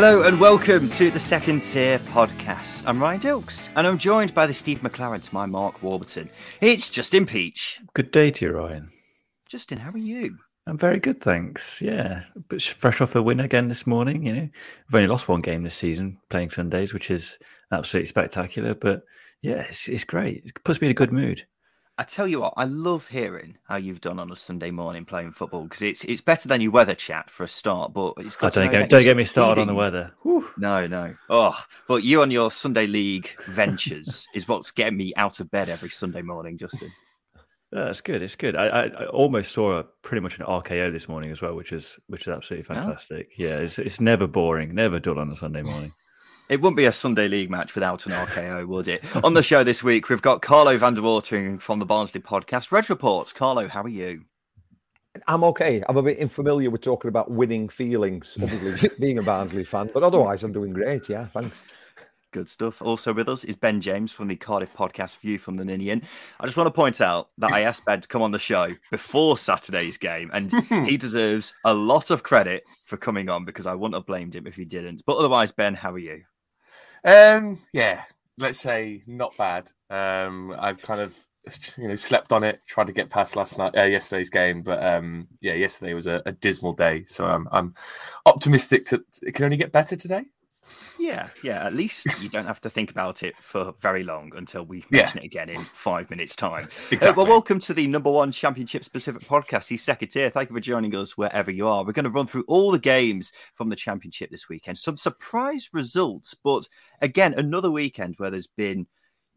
Hello and welcome to the Second Tier Podcast. I'm Ryan Dilks and I'm joined by the Steve McClaren to my Mark Warburton. It's Justin Peach. Good day to you, Ryan. Justin, how are you? I'm very good, thanks. Yeah, but fresh off a win again this morning. You know, we've only lost one game this season playing Sundays, which is absolutely spectacular. But yeah, it's, it's great. It puts me in a good mood. I tell you what, I love hearing how you've done on a Sunday morning playing football because it's it's better than your weather chat for a start. But it's Oh, got to don't don't get me started on the weather. Whew. No, no. Oh, but you on your Sunday league ventures is what's getting me out of bed every Sunday morning, Justin. Yeah, that's good. It's good. I, I, I almost saw a, pretty much an RKO this morning as well, which is which is absolutely Oh. fantastic. Yeah, it's it's never boring, never dull on a Sunday morning. It wouldn't be a Sunday league match without an RKO, would it? On the show this week, we've got Carlo van der Watering from the Barnsley podcast. Red Reports. Carlo, how are you? I'm okay. I'm a bit unfamiliar with talking about winning feelings, obviously being a Barnsley fan, but otherwise I'm doing great. Yeah, thanks. Good stuff. Also with us is Ben James from the Cardiff podcast View from the Ninian. I just want to point out that I asked Ben to come on the show before Saturday's game, and he deserves a lot of credit for coming on because I wouldn't have blamed him if he didn't. But otherwise, Ben, how are you? Um, yeah, let's say not bad. Um, I've kind of you know slept on it, tried to get past last night, uh, yesterday's game, but um, yeah, yesterday was a, a dismal day. So I'm I'm optimistic that it can only get better today. Yeah, yeah. At least you don't have to think about it for very long until we Yeah. mention it again in five minutes' time. Uh, Exactly. well, welcome to the number one championship specific podcast. The Second Tier. Thank you for joining us wherever you are. We're going to run through all the games from the championship this weekend. Some surprise results, but again, another weekend where there's been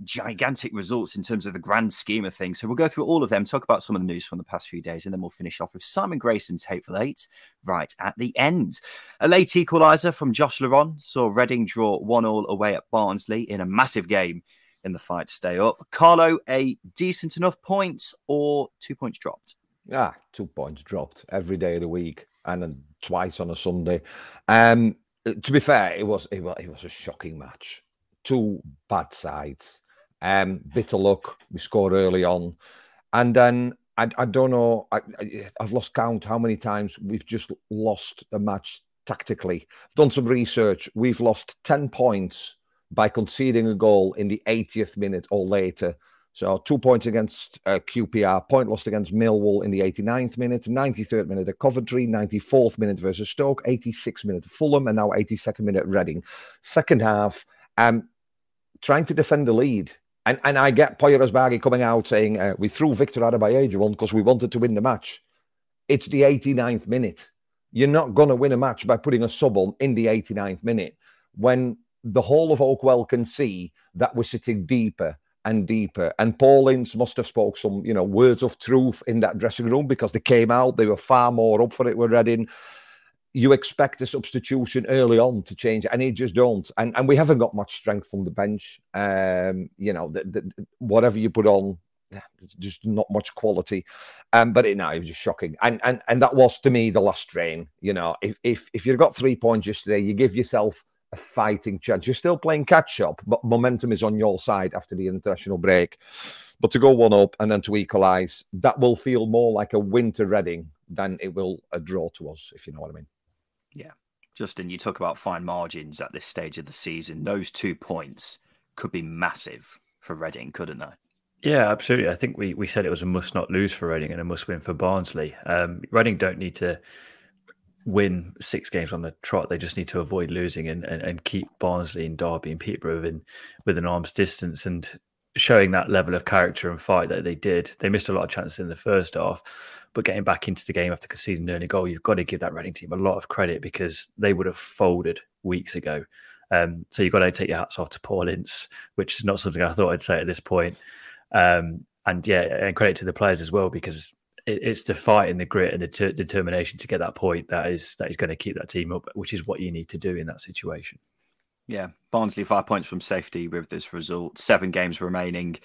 gigantic results in terms of the grand scheme of things. So we'll go through all of them, talk about some of the news from the past few days, and then we'll finish off with Simon Grayson's Hateful Eight right at the end. A late equaliser from Josh Laurent saw Reading draw one all away at Barnsley in a massive game in the fight to stay up. Carlo, a decent enough point or two points dropped? Ah, two points dropped every day of the week, and then twice on a Sunday. Um, to be fair, it was it was it was a shocking match. Two bad sides. Um, bitter luck. We scored early on, and then I, I don't know. I, I've lost count how many times we've just lost a match tactically. I've done some research. We've lost ten points by conceding a goal in the 80th minute or later. So two points against uh, QPR, point lost against Millwall in the 89th minute, 93rd minute at Coventry, 94th minute versus Stoke, 86th minute at Fulham, and now 82nd minute at Reading. Second half, um, trying to defend the lead. And and I get Asbaghi coming out saying uh, we threw Victor Adeboyejo on because we wanted to win the match. It's the 89th minute. You're not going to win a match by putting a sub on in the 89th minute when the whole of Oakwell can see that we're sitting deeper and deeper. And Paul Ince must have spoke some, you know, words of truth in that dressing room because they came out, they were far more up for it with Reading. You expect a substitution early on to change, and it just don't. And and we haven't got much strength from the bench. Um, you know, the, the, whatever you put on, just not much quality. Um, but it, no, it was just shocking. And and and that was to me the last strain. You know, if if if you've got three points yesterday, you give yourself a fighting chance. You're still playing catch up, but momentum is on your side after the international break. But to go one up and then to equalise, that will feel more like a win to Reading than it will a draw to us, if you know what I mean. Yeah. Justin, you talk about fine margins at this stage of the season. Those two points could be massive for Reading, couldn't they? Yeah, absolutely. I think we, we said it was a must not lose for Reading and a must win for Barnsley. Um, Reading don't need to win six games on the trot. They just need to avoid losing and, and, and keep Barnsley and Derby and Peterborough within, within arm's distance. And showing that level of character and fight that they did. They missed a lot of chances in the first half, but getting back into the game after conceding an early goal, you've got to give that Reading team a lot of credit because they would have folded weeks ago. Um, so you've got to take your hats off to Paul Ince, which is not something I thought I'd say at this point. Um, and yeah, and credit to the players as well because it, it's the fight and the grit and the t- determination to get that point that is that is going to keep that team up, which is what you need to do in that situation. Yeah, Barnsley five points from safety with this result. Seven games remaining.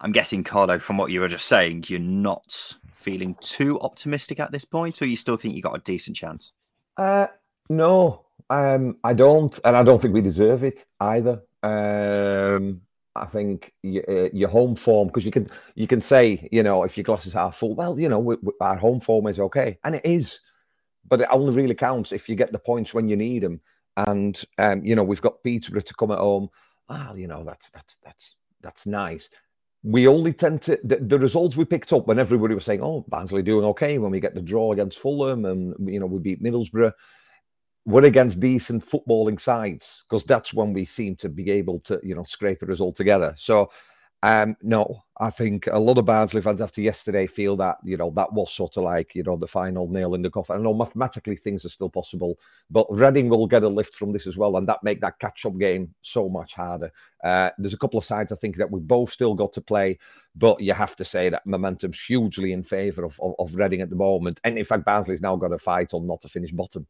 I'm guessing, Carlo, from what you were just saying, you're not feeling too optimistic at this point, or you still think you got a decent chance? Uh, no, um, I don't, and I don't think we deserve it either. Um, I think your, uh, your home form, because you can you can say, you know, if your glass is half full, well, you know, we, we, our home form is okay, and it is, but it only really counts if you get the points when you need them. And um, you know, we've got Peterborough to come at home. Ah, you know, that's that's that's that's nice. We only tend to the, the results we picked up when everybody was saying, "Oh, Barnsley doing okay." When we get the draw against Fulham, and you know, we beat Middlesbrough we're against decent footballing sides because that's when we seem to be able to, you know, scrape a result together. So, um, no, I think a lot of Barnsley fans after yesterday feel that, you know, that was sort of like, you know, the final nail in the coffin. I know mathematically things are still possible, but Reading will get a lift from this as well, and that make that catch-up game so much harder. Uh, there's a couple of sides I think that we both still got to play, but you have to say that momentum's hugely in favour of, of, of Reading at the moment. And in fact, Barnsley's now got a fight on not to finish bottom.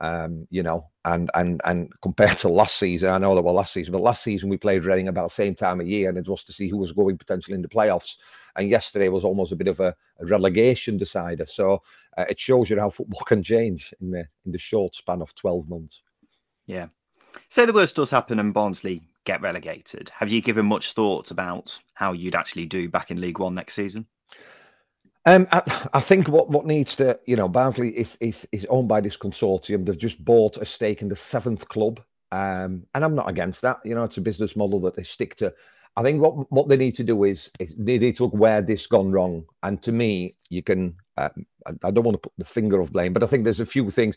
Um, you know, and and and compared to last season, I know that well last season, but last season we played Reading about the same time of year, and it was to see who was going potentially in the playoffs. And yesterday was almost a bit of a, a relegation decider. So uh, it shows you how football can change in the in the short span of twelve months. Yeah. Say the worst does happen and Barnsley get relegated. Have you given much thought about how you'd actually do back in League One next season? Um, I, I, think what, what needs to, you know, Barnsley is, is is owned by this consortium. They've just bought a stake in the seventh club, um, and I'm not against that. You know, it's a business model that they stick to. I think what what they need to do is, is they need to look where this gone wrong. And to me, you can. Um, I, I don't want to put the finger of blame, but I think there's a few things.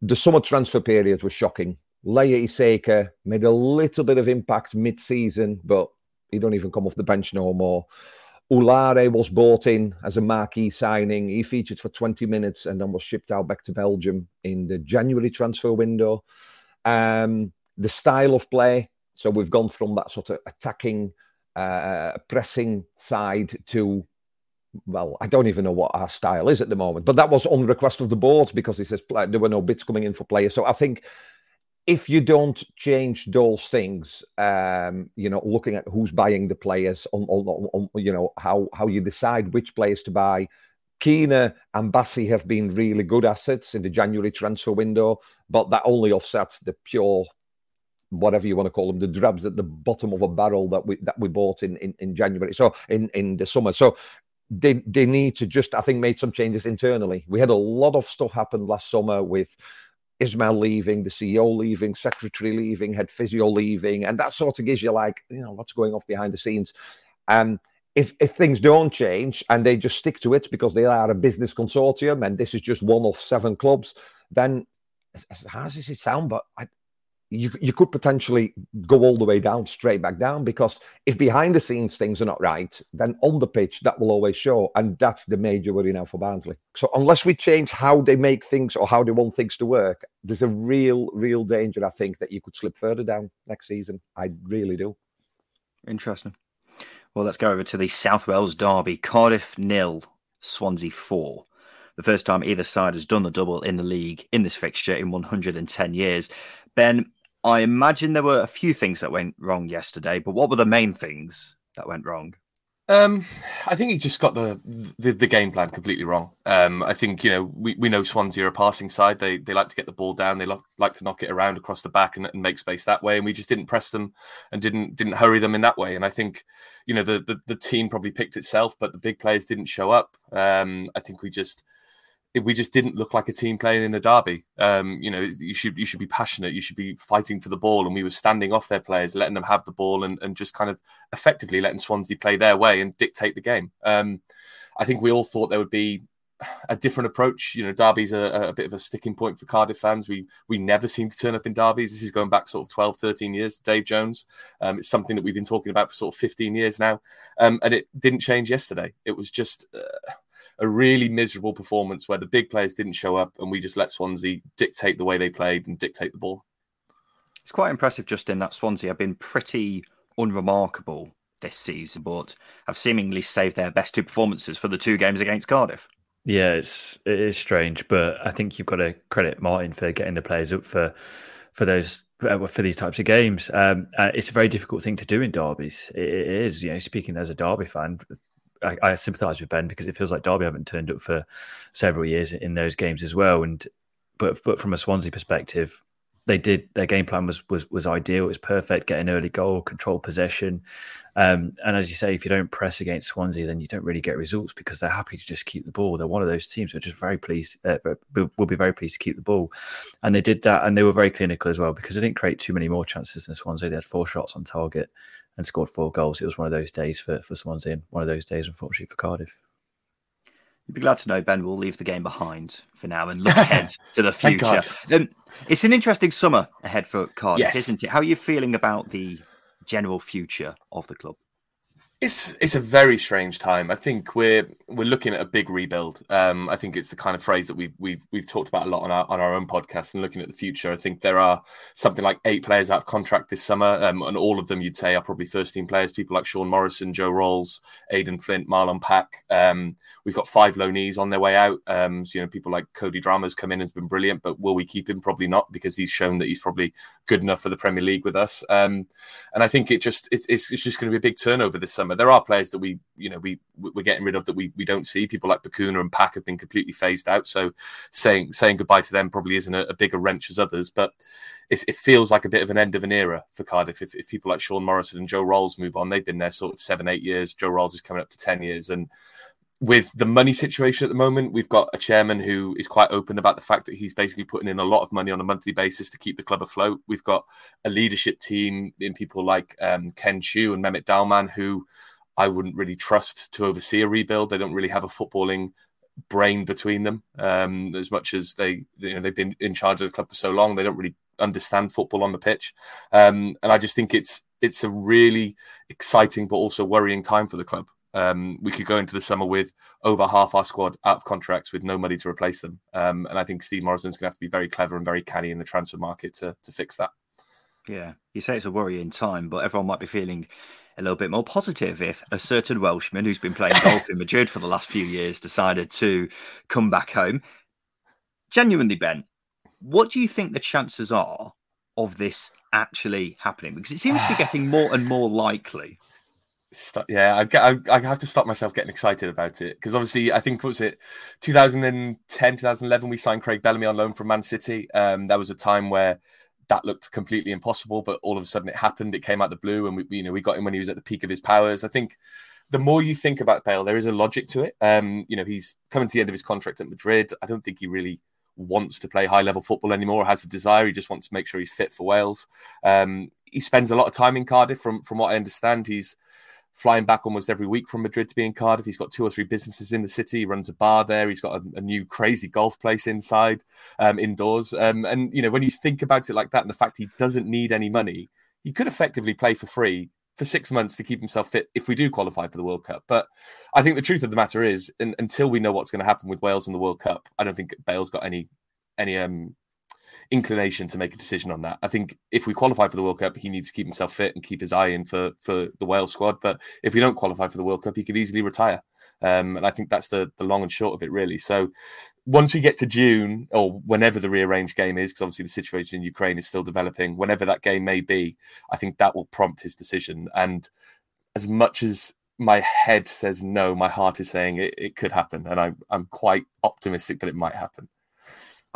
The summer transfer periods were shocking. Leya Iseka made a little bit of impact mid-season, but he don't even come off the bench no more. Oulare was bought in as a marquee signing. He featured for 20 minutes and then was shipped out back to Belgium in the January transfer window. Um, the style of play, so we've gone from that sort of attacking, uh, pressing side to, well, I don't even know what our style is at the moment, but that was on request of the board because he says there were no bids coming in for players. So I think if you don't change those things, um, you know, looking at who's buying the players, on, on, on, you know, how how you decide which players to buy. Quina and Bassi have been really good assets in the January transfer window, but that only offsets the pure, whatever you want to call them, the drabs at the bottom of a barrel that we that we bought in in, in January. So in in the summer, so they they need to just I think made some changes internally. We had a lot of stuff happen last summer with Ismaël leaving, the CEO leaving, secretary leaving, head physio leaving, and that sort of gives you like, you know, what's going off behind the scenes. And if if things don't change and they just stick to it because they are a business consortium and this is just one of seven clubs, then as hard as it sound, but I, you you could potentially go all the way down, straight back down, because if behind the scenes things are not right, then on the pitch that will always show, and that's the major worry now for Barnsley. So unless we change how they make things or how they want things to work, there's a real, real danger I think that you could slip further down next season. I really do. Interesting. Well, let's go over to the South Wales derby. Cardiff nil, Swansea four. The first time either side has done the double in the league in this fixture in 110 years. Ben, I imagine there were a few things that went wrong yesterday, but what were the main things that went wrong? Um, I think he just got the, the, the game plan completely wrong. Um, I think you know we, we know Swansea are a passing side. They they like to get the ball down. They lo- like to knock it around across the back and, and, make space that way. And we just didn't press them and didn't didn't hurry them in that way. And I think you know the the, the team probably picked itself, but the big players didn't show up. Um, I think we just we just didn't look like a team playing in a derby. Um, you know, you should you should be passionate. You should be fighting for the ball, and we were standing off their players, letting them have the ball, and, and just kind of effectively letting Swansea play their way and dictate the game. Um, I think we all thought there would be a different approach. You know, Derby's a, a, bit of a sticking point for Cardiff fans. We we never seem to turn up in derbies. This is going back sort of 12, 13 years. to Dave Jones. Um, it's something that we've been talking about for sort of 15 years now. Um, and it didn't change yesterday. It was just uh, a really miserable performance where the big players didn't show up and we just let Swansea dictate the way they played and dictate the ball. It's quite impressive, Justin, that Swansea have been pretty unremarkable this season, but have seemingly saved their best two performances for the two games against Cardiff. Yeah, it's it is strange, but I think you've got to credit Martin for getting the players up for for those uh, for these types of games. Um, uh, it's a very difficult thing to do in derbies. It, it is, you know, speaking as a Derby fan, I, I sympathise with Ben because it feels like Derby haven't turned up for several years in those games as well. And but but from a Swansea perspective, they did their game plan was was was ideal. It was perfect. Get an early goal, control possession, um, and as you say, if you don't press against Swansea, then you don't really get results because they're happy to just keep the ball. They're one of those teams which is very pleased uh, will be very pleased to keep the ball, and they did that, and they were very clinical as well because they didn't create too many more chances than Swansea. They had four shots on target and scored four goals. It was one of those days for for Swansea, and one of those days, unfortunately, for Cardiff. You'd be glad to know Ben we'll leave the game behind for now and look ahead to the future. Um, it's an interesting summer ahead for Cardiff, yes. isn't it? How are you feeling about the general future of the club? It's it's a very strange time. I think we're we're looking at a big rebuild. Um, I think it's the kind of phrase that we've we've we've talked about a lot on our on our own podcast and looking at the future. I think there are something like eight players out of contract this summer, um, and all of them you'd say are probably first team players. People like Sean Morrison, Joe Ralls, Aden Flint, Marlon Pack. Um, we've got five loanees on their way out. Um, so you know people like Cody Drameh's come in and has been brilliant, but will we keep him? Probably not because he's shown that he's probably good enough for the Premier League with us. Um, and I think it just it's, it's just going to be a big turnover this summer. There are players that we, you know, we we're getting rid of that we, we don't see. People like Bacuna and Pack have been completely phased out. So saying saying goodbye to them probably isn't a, a bigger wrench as others, but it feels like a bit of an end of an era for Cardiff. If, if people like Sean Morrison and Joe Ralls move on, they've been there sort of seven, eight years. Joe Ralls is coming up to ten years, and with the money situation at the moment, we've got a chairman who is quite open about the fact that he's basically putting in a lot of money on a monthly basis to keep the club afloat. We've got a leadership team in people like um, Ken Choo and Mehmet Dalman who I wouldn't really trust to oversee a rebuild. They don't really have a footballing brain between them um, as much as they you know they've been in charge of the club for so long. They don't really understand football on the pitch, um, and I just think it's it's a really exciting but also worrying time for the club. Um, we could go into the summer with over half our squad out of contracts with no money to replace them. Um, and I think Steve Morison's going to have to be very clever and very canny in the transfer market to, to fix that. Yeah, you say it's a worrying time, but everyone might be feeling a little bit more positive if a certain Welshman who's been playing golf in Madrid for the last few years decided to come back home. Genuinely, Ben, what do you think the chances are of this actually happening? Because it seems to be getting more and more likely yeah, I, I, have to stop myself getting excited about it because obviously I think was it 2010, 2011 we signed Craig Bellamy on loan from Man City. Um, that was a time where that looked completely impossible, but all of a sudden it happened. It came out the blue, and we you know we got him when he was at the peak of his powers. I think the more you think about Bale, there is a logic to it. Um, you know, he's coming to the end of his contract at Madrid. I don't think he really wants to play high level football anymore, has the desire. He just wants to make sure he's fit for Wales. Um, he spends a lot of time in Cardiff, from from what I understand. He's flying back almost every week from Madrid to be in Cardiff. He's got two or three businesses in the city. He runs a bar there. He's got a, a new crazy golf place inside, um, indoors. Um, and you know, when you think about it like that, and the fact he doesn't need any money, he could effectively play for free for six months to keep himself fit if we do qualify for the World Cup. But I think the truth of the matter is, in, until we know what's going to happen with Wales in the World Cup, I don't think Bale's got any any um inclination to make a decision on that. I think if we qualify for the World Cup, he needs to keep himself fit and keep his eye in for for the Wales squad. But if we don't qualify for the World Cup, he could easily retire. Um, and I think that's the the long and short of it, really. So once we get to June or whenever the rearranged game is, because obviously the situation in Ukraine is still developing, whenever that game may be, I think that will prompt his decision. And as much as my head says no, my heart is saying it, it could happen. And I'm, I'm quite optimistic that it might happen.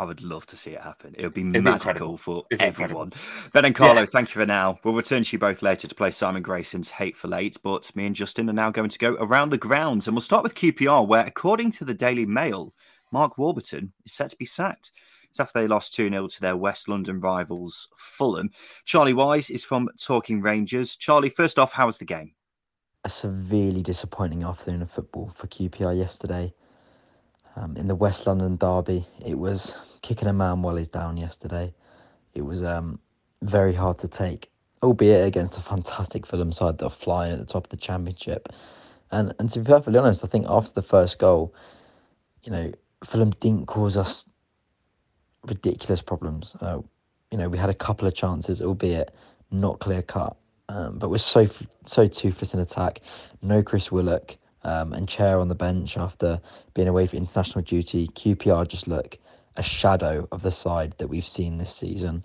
I would love to see it happen. It would be It'd magical be for It'd everyone. Ben and Carlo, yeah. thank you for now. We'll return to you both later to play Simon Grayson's Hateful Eight, but me and Justin are now going to go around the grounds, and we'll start with QPR, where, according to the Daily Mail, Mark Warburton is set to be sacked. It's after they lost 2 0 to their West London rivals, Fulham. Charlie Wise is from Talking Rangers. Charlie, first off, how was the game? A severely disappointing afternoon of football for QPR yesterday. um, in the West London derby. It was kicking a man while he's down yesterday. It was um, very hard to take, albeit against a fantastic Fulham side that are flying at the top of the championship. And and to be perfectly honest, I think after the first goal, you know, Fulham didn't cause us ridiculous problems. Uh, you know, we had a couple of chances, albeit not clear cut. Um, but we're so so toothless in attack. No Chris Willock um, and Chair on the bench after being away for international duty. QPR just look a shadow of the side that we've seen this season.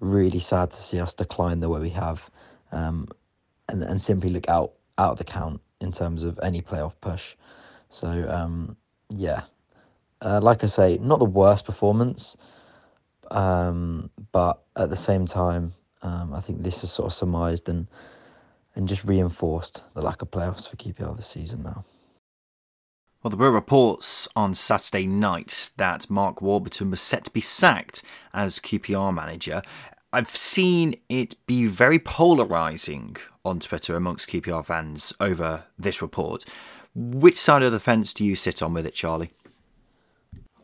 Really sad to see us decline the way we have, um, and and simply look out out of the count in terms of any playoff push. So um, yeah, uh, like I say, not the worst performance, um, but at the same time, um, I think this is sort of surmised and and just reinforced the lack of playoffs for QPR this season now. Well, there were reports on Saturday night that Mark Warburton was set to be sacked as QPR manager. I've seen it be very polarising on Twitter amongst QPR fans over this report. Which side of the fence do you sit on with it, Charlie?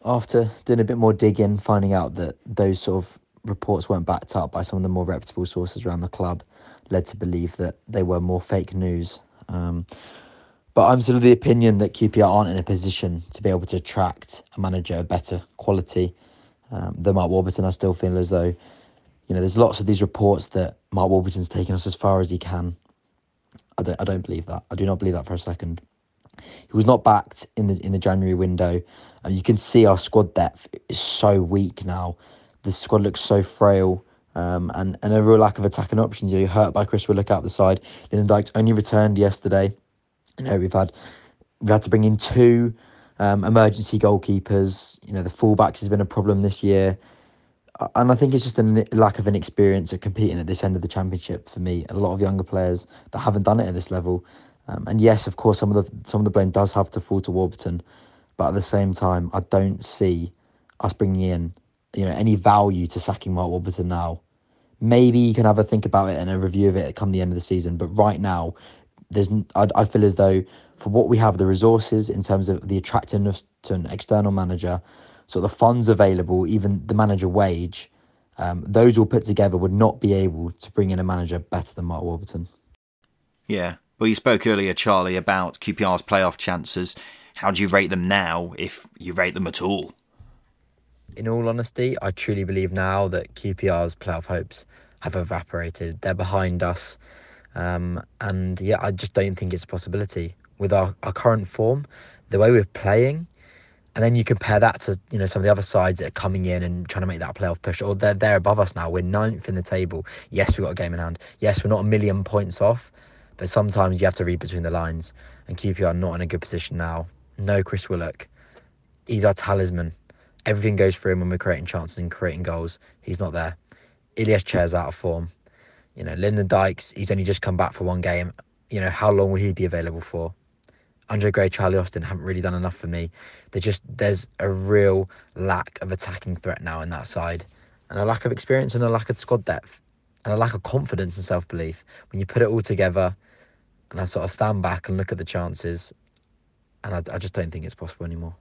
After doing a bit more digging, finding out that those sort of reports weren't backed up by some of the more reputable sources around the club, led to believe that they were more fake news. Um, but I'm sort of the opinion that QPR aren't in a position to be able to attract a manager of better quality um, than Mark Warburton. I still feel as though, you know, there's lots of these reports that Mark Warburton's taken us as far as he can. I don't, I don't believe that. I do not believe that for a second. He was not backed in the in the January window. And you can see our squad depth is so weak now. The squad looks so frail. Um, and, and a real lack of attacking options. You're hurt by Chris Willock out the side. Lyndon Dykes only returned yesterday. You know, we've had we've had to bring in two um, emergency goalkeepers. You know, the fullbacks has been a problem this year, and I think it's just a lack of an experience at competing at this end of the championship for me. A lot of younger players that haven't done it at this level, um, and yes, of course, some of the some of the blame does have to fall to Warburton, but at the same time, I don't see us bringing in you know any value to sacking Mark Warburton now. Maybe you can have a think about it and a review of it come the end of the season, but right now there's I, I feel as though for what we have the resources in terms of the attractiveness to an external manager so the funds available even the manager wage um, those all put together would not be able to bring in a manager better than Mark Warburton. Yeah. Well you spoke earlier Charlie about QPR's playoff chances. How do you rate them now if you rate them at all? In all honesty I truly believe now that QPR's playoff hopes have evaporated. They're behind us um, and yeah, I just don't think it's a possibility with our, our current form, the way we're playing. And then you compare that to you know some of the other sides that are coming in and trying to make that playoff push, or they're they're above us now. We're ninth in the table. Yes, we've got a game in hand. Yes, we're not a million points off, but sometimes you have to read between the lines. And QPR are not in a good position now. No Chris Willock. He's our talisman. Everything goes through him when we're creating chances and creating goals. He's not there. Ilias Chair's out of form. You know, Lyndon Dykes, he's only just come back for one game. You know, how long will he be available for? Andre Gray, Charlie Austin haven't really done enough for me. They just there's a real lack of attacking threat now in that side, and a lack of experience and a lack of squad depth, and a lack of confidence and self belief. When you put it all together, and I sort of stand back and look at the chances, and I, I just don't think it's possible anymore.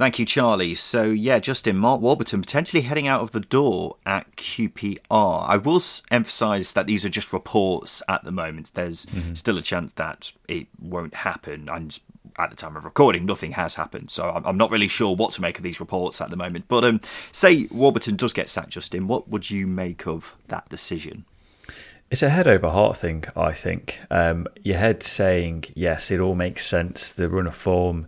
Thank you, Charlie. So, yeah, Justin, Mark Warburton potentially heading out of the door at QPR. I will emphasise that these are just reports at the moment. There's mm-hmm. still a chance that it won't happen. And at the time of recording, nothing has happened. So, I'm not really sure what to make of these reports at the moment. But um, say Warburton does get sacked, Justin, what would you make of that decision? It's a head over heart thing, I think. Um, your head saying, yes, it all makes sense, the run of form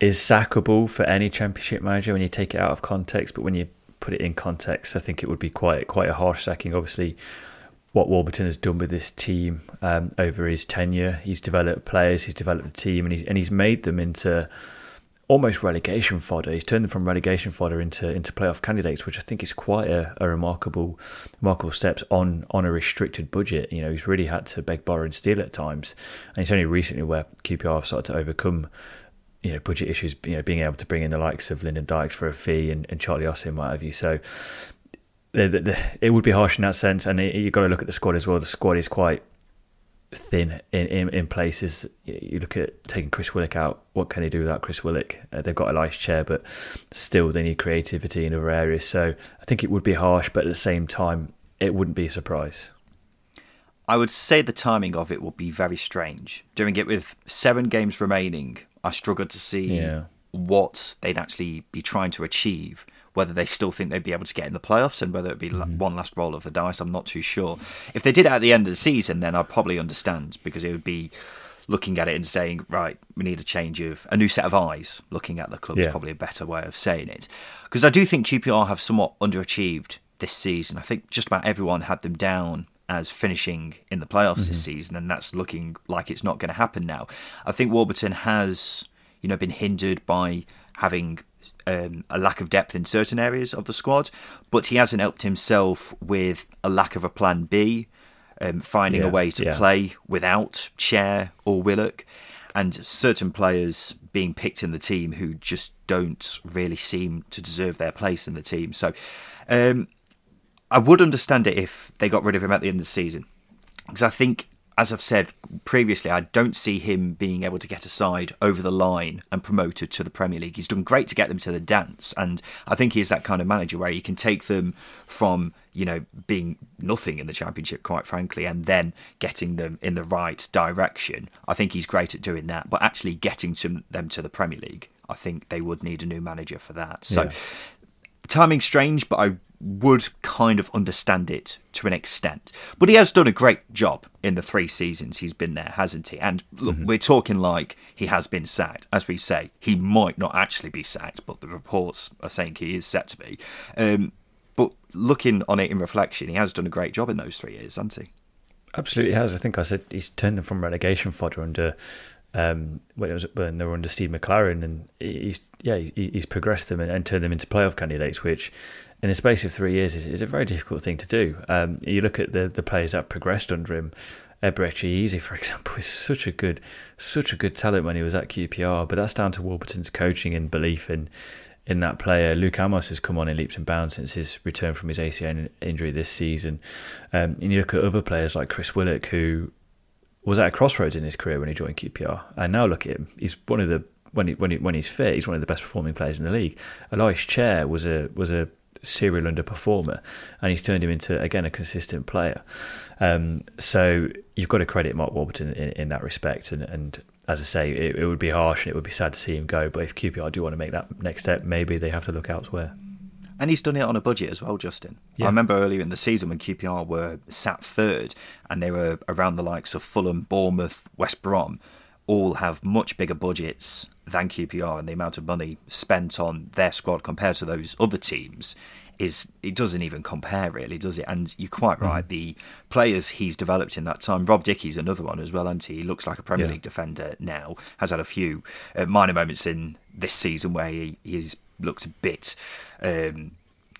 is sackable for any championship manager when you take it out of context, but when you put it in context, I think it would be quite quite a harsh sacking. Obviously, what Warburton has done with this team um, over his tenure, he's developed players, he's developed a team, and he's and he's made them into almost relegation fodder. He's turned them from relegation fodder into into playoff candidates, which I think is quite a, a remarkable remarkable steps on on a restricted budget. You know, he's really had to beg, borrow, and steal at times, and it's only recently where QPR have started to overcome you know budget issues, you know being able to bring in the likes of Lyndon Dykes for a fee and, and Charlie Austin, what have you. So the, the, the, it would be harsh in that sense, and it, you've got to look at the squad as well. The squad is quite thin in, in, in, places. You look at taking Chris Willock out. What can they do without Chris Willock? Uh, they've got Ilias Chair, but still they need creativity in other areas. So I think it would be harsh, but at the same time, it wouldn't be a surprise. I would say the timing of it will be very strange. Doing it with seven games remaining, I struggled to see yeah. what they'd actually be trying to achieve whether they still think they'd be able to get in the playoffs and whether it'd be mm-hmm. one last roll of the dice, I'm not too sure. If they did it at the end of the season, then I'd probably understand because it would be looking at it and saying, right, we need a change of a new set of eyes. Looking at the club yeah. is probably a better way of saying it. Because I do think QPR have somewhat underachieved this season. I think just about everyone had them down as finishing in the playoffs mm-hmm. this season, and that's looking like it's not going to happen now. I think Warburton has, you know, been hindered by having um, a lack of depth in certain areas of the squad, but he hasn't helped himself with a lack of a plan B, um, finding yeah, a way to yeah. play without Chair or Willock, and certain players being picked in the team who just don't really seem to deserve their place in the team. So um, I would understand it if they got rid of him at the end of the season, because I think as I've said previously, I don't see him being able to get a side over the line and promoted to the Premier League. He's done great to get them to the dance, and I think he's that kind of manager where he can take them from you know being nothing in the Championship, quite frankly, and then getting them in the right direction. I think he's great at doing that, but actually getting to them to the Premier League, I think they would need a new manager for that. So. Yeah. Timing strange, but I would kind of understand it to an extent. But he has done a great job in the three seasons he's been there, hasn't he? And look, mm-hmm. we're talking like he has been sacked. As we say, he might not actually be sacked, but the reports are saying he is set to be. Um, but looking on it in reflection, he has done a great job in those three years, hasn't he? Absolutely has. I think I said he's turned them from relegation fodder under um, when it was when they were under Steve McClaren, and he's yeah he's progressed them and, and turned them into playoff candidates, which in the space of three years is, is a very difficult thing to do. Um, you look at the the players that progressed under him. Eberechi Eze, for example, is such a good, such a good talent when he was at QPR. But that's down to Warburton's coaching and belief in in that player. Luke Amos has come on in leaps and bounds since his return from his ACL injury this season. Um, and you look at other players like Chris Willock, who was at a crossroads in his career when he joined QPR, and now look at him. He's one of the when he, when he, when he's fit, he's one of the best performing players in the league. Ilias Chair was a was a serial underperformer, and he's turned him into again a consistent player. Um, so you've got to credit Mark Warburton in, in that respect, and, and as I say, it, it, would be harsh and it would be sad to see him go. But if QPR do want to make that next step, maybe they have to look elsewhere. And he's done it on a budget as well, Justin. Yeah. I remember earlier in the season when QPR were sat third and they were around the likes of Fulham, Bournemouth, West Brom, all have much bigger budgets than QPR, and the amount of money spent on their squad compared to those other teams is it doesn't even compare really, does it? And you're quite mm. right. The players he's developed in that time, Rob Dickie's another one as well, and he? he looks like a Premier yeah. League defender now. Has had a few uh, minor moments in this season where he, he's looked a bit um,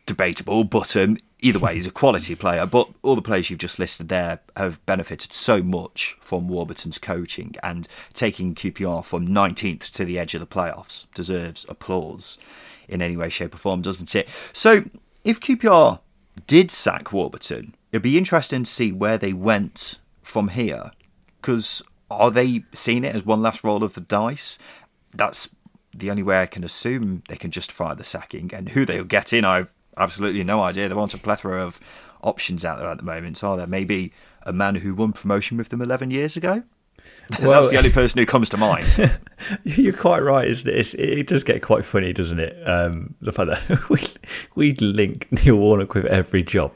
debatable, but um, either way, he's a quality player. But all the players you've just listed there have benefited so much from Warburton's coaching, and taking QPR from 19th to the edge of the playoffs deserves applause in any way, shape, or form, doesn't it? So, if QPR did sack Warburton, it'd be interesting to see where they went from here. Because are they seeing it as one last roll of the dice? That's the only way I can assume they can justify the sacking. And who they'll get in, I've absolutely no idea. There aren't a plethora of options out there at the moment, are there? Maybe a man who won promotion with them 11 years ago? Well, That's the only person who comes to mind. You're quite right, isn't it? It's, it does get quite funny, doesn't it? Um, the fact that we we link Neil Warnock with every job.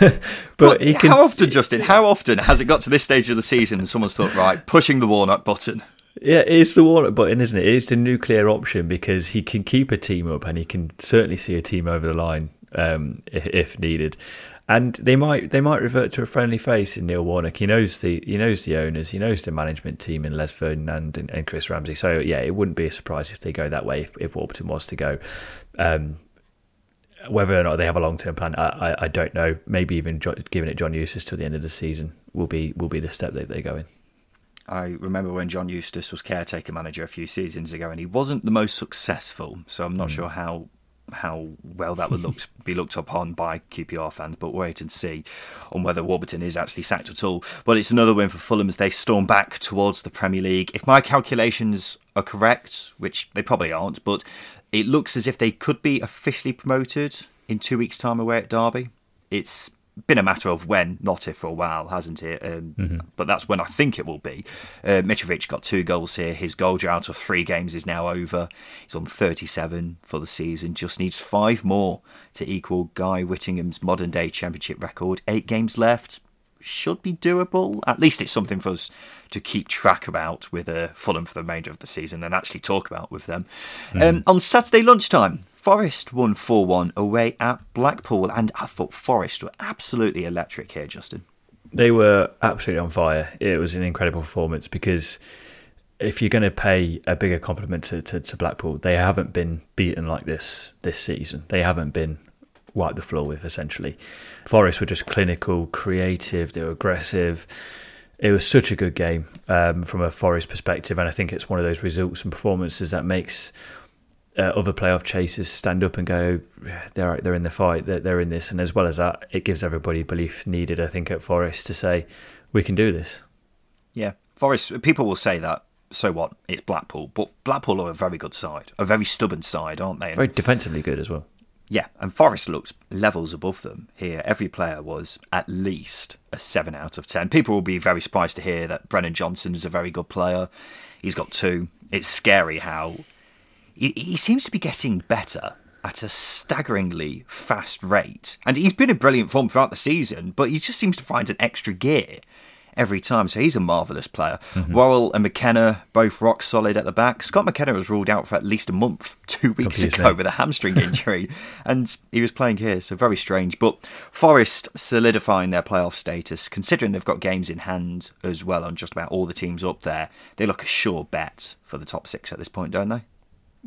but well, can, how often, Justin? How often has it got to this stage of the season and someone's thought, right, pushing the Warnock button? Yeah, it's the Warnock button, isn't it? It's the nuclear option because he can keep a team up and he can certainly see a team over the line um, if, needed and they might they might revert to a friendly face in Neil Warnock. He knows the he knows the owners, he knows the management team in Les Ferdinand and, and Chris Ramsey. So yeah, it wouldn't be a surprise if they go that way if, if Warburton was to go. Um, whether or not they have a long term plan, I, I, I, don't know. Maybe even giving it John Eustace till the end of the season will be will be the step that they go in. I remember when John Eustace was caretaker manager a few seasons ago, and he wasn't the most successful. So I'm not mm. sure how how well that would look, be looked upon by QPR fans, but wait and see on whether Warburton is actually sacked at all. But it's another win for Fulham as they storm back towards the Premier League. If my calculations are correct, which they probably aren't, but it looks as if they could be officially promoted in two weeks' time away at Derby. It's been a matter of when, not if, for a while, hasn't it? Um, mm-hmm. But that's when I think it will be. Uh, Mitrovic got two goals here. His goal drought of three games is now over. He's on 37 for the season. Just needs five more to equal Guy Whittingham's modern day championship record. Eight games left. Should be doable. At least it's something for us to keep track about with uh, Fulham for the remainder of the season and actually talk about with them. Mm. Um, on Saturday lunchtime, Forest won 4 1 away at Blackpool, and I thought Forest were absolutely electric here, Justin. They were absolutely on fire. It was an incredible performance because if you're going to pay a bigger compliment to, to, to, Blackpool, they haven't been beaten like this this season. They haven't been wiped the floor with, essentially. Forest were just clinical, creative, they were aggressive. It was such a good game um, from a Forest perspective, and I think it's one of those results and performances that makes uh, other playoff chasers stand up and go, they're they're in the fight, they're, they're in this, and as well as that, it gives everybody belief needed. I think at Forest to say we can do this. Yeah, Forest. People will say that. So what? It's Blackpool, but Blackpool are a very good side, a very stubborn side, aren't they? Very defensively good as well. Yeah, and Forest looks levels above them here. Every player was at least a seven out of ten. People will be very surprised to hear that Brennan Johnson is a very good player. He's got two. It's scary how he, he seems to be getting better at a staggeringly fast rate. And he's been in brilliant form throughout the season, but he just seems to find an extra gear every time. So he's a marvellous player. Mm-hmm. Worrall and McKenna both rock solid at the back. Scott McKenna was ruled out for at least a month two weeks ago with a hamstring injury, and he was playing here, so very strange. But Forest solidifying their playoff status, considering they've got games in hand as well on just about all the teams up there. They look a sure bet for the top six at this point, don't they?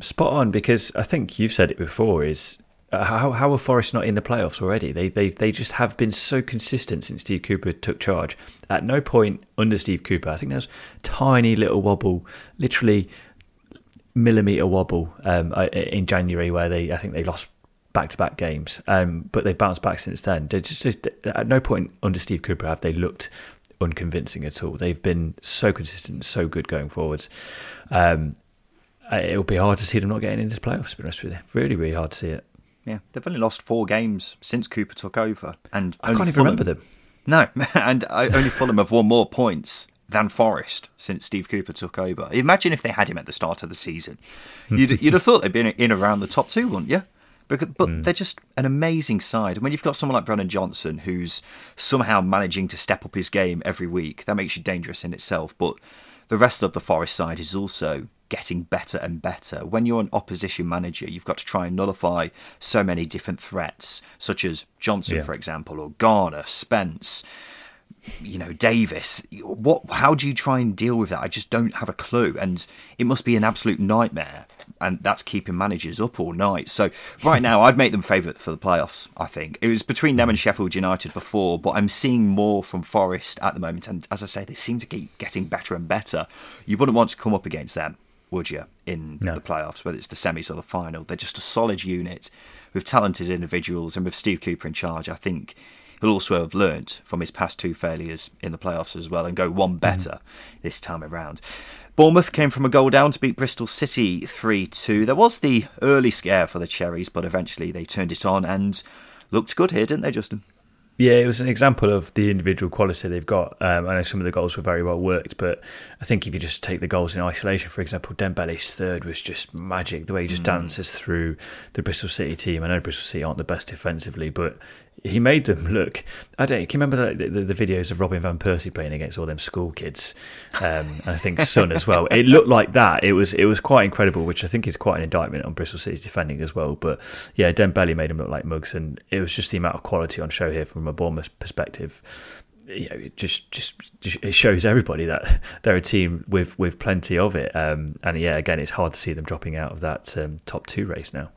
Spot on, because I think you've said it before. Is uh, how how are Forest not in the playoffs already? They they they just have been so consistent since Steve Cooper took charge. At no point under Steve Cooper, I think there's tiny little wobble, literally millimeter wobble um, in January where they I think they lost back to back games, um, but they've bounced back since then. They just at no point under Steve Cooper have they looked unconvincing at all. They've been so consistent, so good going forwards. Um, it'll be hard to see them not getting into the playoffs. To be honest with you, really, really hard to see it. Yeah, they've only lost four games since Cooper took over, and I can't even Fulham, remember them. No, and only Fulham have won more points than Forest since Steve Cooper took over. Imagine if they had him at the start of the season. You'd, you'd have thought they'd been in around the top two, wouldn't you? But, but mm. they're just an amazing side. And when you've got someone like Brennan Johnson who's somehow managing to step up his game every week, that makes you dangerous in itself. But the rest of the Forest side is also getting better and better. When you're an opposition manager, you've got to try and nullify so many different threats, such as Johnson, yeah. for example, or Garner, Spence, you know, Davis. What? How do you try and deal with that? I just don't have a clue, and it must be an absolute nightmare. And that's keeping managers up all night. So right now, I'd make them favourite for the playoffs. I think it was between them and Sheffield United before, but I'm seeing more from Forest at the moment. And as I say, they seem to keep getting better and better. You wouldn't want to come up against them would you, in no. the playoffs, whether it's the semis or the final? They're just a solid unit with talented individuals, and with Steve Cooper in charge, I think he'll also have learnt from his past two failures in the playoffs as well and go one mm-hmm. better mm. this time around. Bournemouth came from a goal down to beat Bristol City 3 2. There was the early scare for the Cherries, but eventually they turned it on and looked good here, didn't they, Justin? Yeah, it was an example of the individual quality they've got. Um, I know some of the goals were very well worked, but I think if you just take the goals in isolation, for example, Dembele's third was just magic. The way he just mm. dances through the Bristol City team. I know Bristol City aren't the best defensively, but he made them look. I don't. Can you remember the, the, the, videos of Robin van Persie playing against all them school kids? Um, and I think Son as well. It looked like that. It was it was quite incredible, which I think is quite an indictment on Bristol City's defending as well. But yeah, Dembele made him look like mugs, and it was just the amount of quality on show here from a Bournemouth perspective. You know, it just, just, just it shows everybody that they're a team with with plenty of it. Um, and yeah, again, it's hard to see them dropping out of that um, top two race now.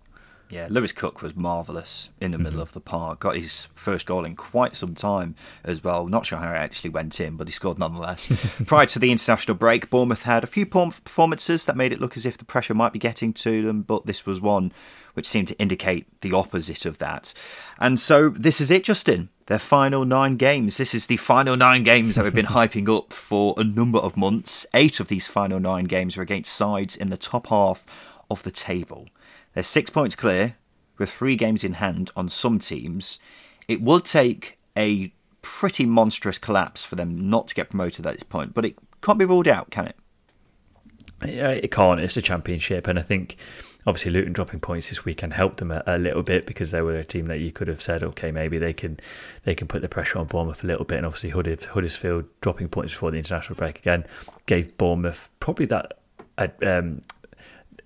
Yeah, Lewis Cook was marvellous in the mm-hmm. middle of the park. Got his first goal in quite some time as well. Not sure how it actually went in, but he scored nonetheless. Prior to the international break, Bournemouth had a few performances that made it look as if the pressure might be getting to them, but this was one which seem to indicate the opposite of that. And so this is it, Justin. Their final nine games. This is the final nine games that we've been hyping up for a number of months. Eight of these final nine games are against sides in the top half of the table. They're six points clear with three games in hand on some teams. It will take a pretty monstrous collapse for them not to get promoted at this point, but it can't be ruled out, can it? Yeah, it can't. It's a championship, and I think obviously Luton dropping points this weekend helped them a, a, little bit because they were a team that you could have said, okay, maybe they can they can put the pressure on Bournemouth a little bit, and obviously Huddersfield dropping points before the international break again gave Bournemouth probably that um,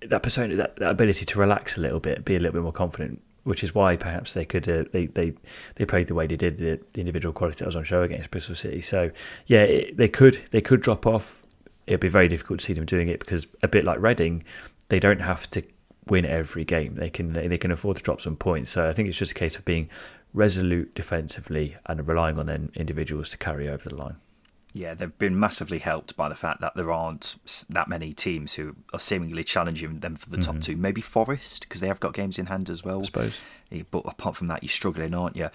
that persona, that, that ability to relax a little bit, be a little bit more confident, which is why perhaps they could uh, they they they played the way they did the, the, individual quality that was on show against Bristol City. So yeah, it, they could they could drop off. It'd be very difficult to see them doing it because a bit like Reading, they don't have to win every game. They can they can afford to drop some points. So I think it's just a case of being resolute defensively and relying on their individuals to carry over the line. Yeah, they've been massively helped by the fact that there aren't that many teams who are seemingly challenging them for the mm-hmm. top two. Maybe Forest, because they have got games in hand as well. I suppose. But apart from that, you're struggling, aren't you?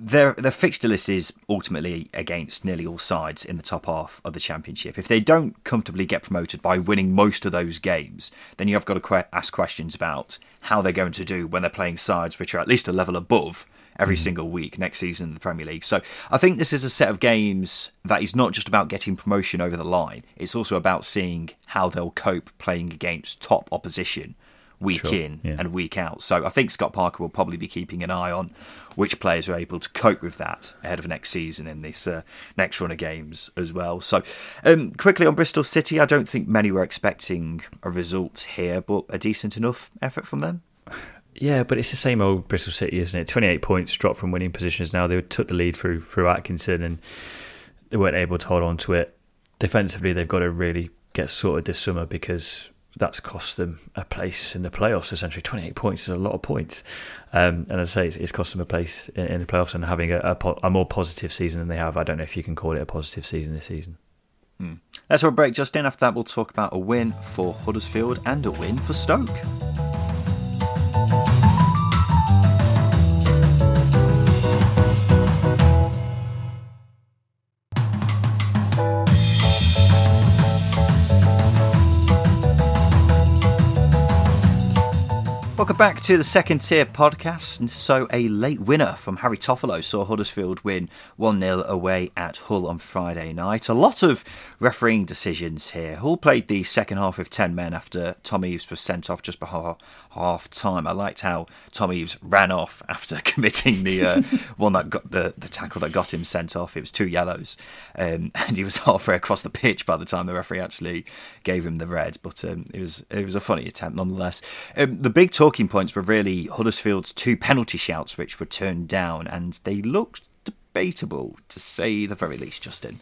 Their their fixture list is ultimately against nearly all sides in the top half of the championship. If they don't comfortably get promoted by winning most of those games, then you have got to que- ask questions about how they're going to do when they're playing sides which are at least a level above every mm. single week next season in the Premier League. So I think this is a set of games that is not just about getting promotion over the line, it's also about seeing how they'll cope playing against top opposition week sure, in yeah. and week out. So I think Scott Parker will probably be keeping an eye on which players are able to cope with that ahead of next season in this uh, next run of games as well. So um, quickly on Bristol City, I don't think many were expecting a result here, but a decent enough effort from them. Yeah, but it's the same old Bristol City, isn't it? 28 points dropped from winning positions now. They took the lead through through Atkinson and they weren't able to hold on to it. Defensively, they've got to really get sorted this summer because that's cost them a place in the playoffs. Essentially, 28 points is a lot of points. Um, and as I say, it's, it's, cost them a place in, in the playoffs and having a, a, a, more positive season than they have. I don't know if you can call it a positive season this season. Hmm. Let's have a break, Justin. After that, we'll talk about a win for Huddersfield and a win for Stoke. Welcome back to the second tier podcast. So, a late winner from Harry Toffolo saw Huddersfield win 1 0 away at Hull on Friday night. A lot of refereeing decisions here. Hull played the second half with 10 men after Tom Eaves was sent off just before half time. I liked how Tom Eaves ran off after committing the uh, one that got the, the tackle that got him sent off. It was two yellows, um, and he was halfway across the pitch by the time the referee actually gave him the red. But um, it was it was a funny attempt nonetheless. Um, the big talking points were really Huddersfield's two penalty shouts, which were turned down, and they looked debatable to say the very least. Justin.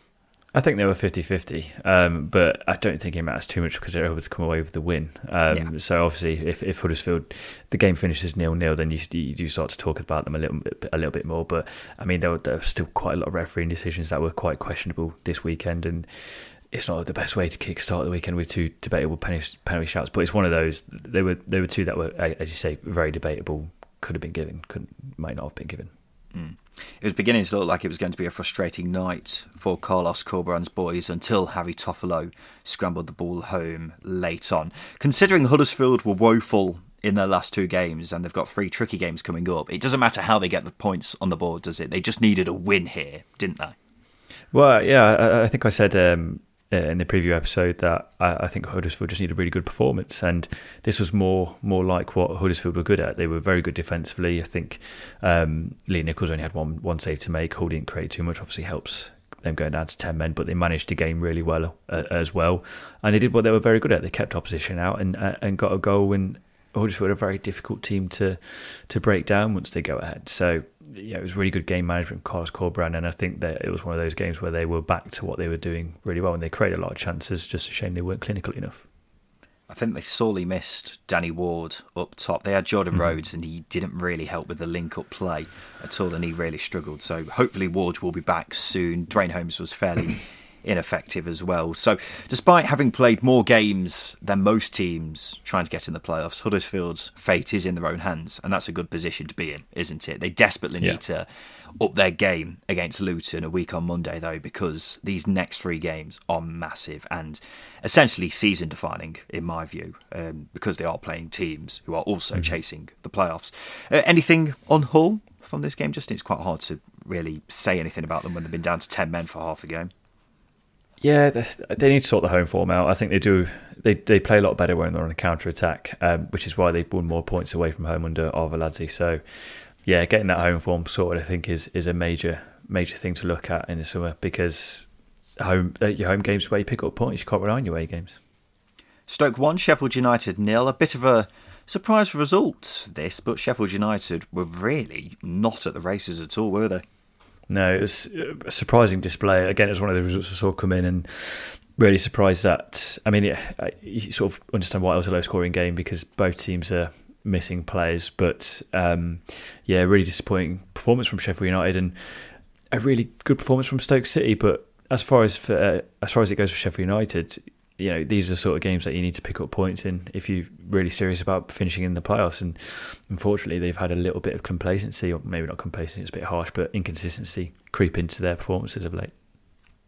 I think they were 50 50, um, but I don't think it matters too much because they're able to come away with the win. Um, yeah. So, obviously, if, if Huddersfield, the game finishes nil nil, then you, you do start to talk about them a little bit, a little bit more. But I mean, there were, there were still quite a lot of refereeing decisions that were quite questionable this weekend. And it's not the best way to kickstart the weekend with two debatable penalty, penalty shouts, but it's one of those. They were, they were two that were, as you say, very debatable, could have been given, could might not have been given. Mm. It was beginning to look like it was going to be a frustrating night for Carlos Corberan's boys until Harry Toffolo scrambled the ball home late on. Considering Huddersfield were woeful in their last two games and they've got three tricky games coming up, it doesn't matter how they get the points on the board, does it? They just needed a win here, didn't they? Well, yeah, I, think I said um, uh, in the preview episode that I, I, think Huddersfield just need a really good performance, and this was more more like what Huddersfield were good at. They were very good defensively. I think um, Lee Nicholls only had one one save to make. Hull didn't create too much. Obviously helps them going down to ten men, but they managed to game really well uh, as well, and they did what they were very good at. They kept opposition out and uh, and got a goal and Huddersfield are a very difficult team to to break down once they go ahead. So yeah, it was really good game management from Carlos Corberan, and I think that it was one of those games where they were back to what they were doing really well, and they created a lot of chances. Just a shame they weren't clinical enough. I think they sorely missed Danny Ward up top. They had Jordan mm-hmm. Rhodes, and he didn't really help with the link up play at all, and he really struggled. So hopefully Ward will be back soon. Duane Holmes was fairly ineffective as well. So despite having played more games than most teams trying to get in the playoffs, Huddersfield's fate is in their own hands, and that's a good position to be in, isn't it? They desperately need to up their game against Luton a week on Monday, though, because these next three games are massive and essentially season defining, in my view, um, because they are playing teams who are also mm-hmm. chasing the playoffs. Uh, anything on Hull from this game? Just it's quite hard to really say anything about them when they've been down to 10 men for half the game. Yeah, they, need to sort the home form out. I think they do. They they play a lot better when they're on a counter attack, um, which is why they've won more points away from home under Arveladze. So yeah, getting that home form sorted, I think, is is a major major thing to look at in the summer because home uh, your home games where you pick up points, you can't rely on your away games. Stoke one, Sheffield United nil. A bit of a surprise result this, but Sheffield United were really not at the races at all, were they? No, it was a surprising display. Again, it was one of the results I saw come in and really surprised that. I mean, you sort of understand why it was a low scoring game because both teams are missing players. But um, yeah, really disappointing performance from Sheffield United and a really good performance from Stoke City. But as far as for, uh, as far as it goes for Sheffield United, you know these are the sort of games that you need to pick up points in if you're really serious about finishing in the playoffs. And unfortunately, they've had a little bit of complacency, or maybe not complacency, it's a bit harsh, but inconsistency creep into their performances of late.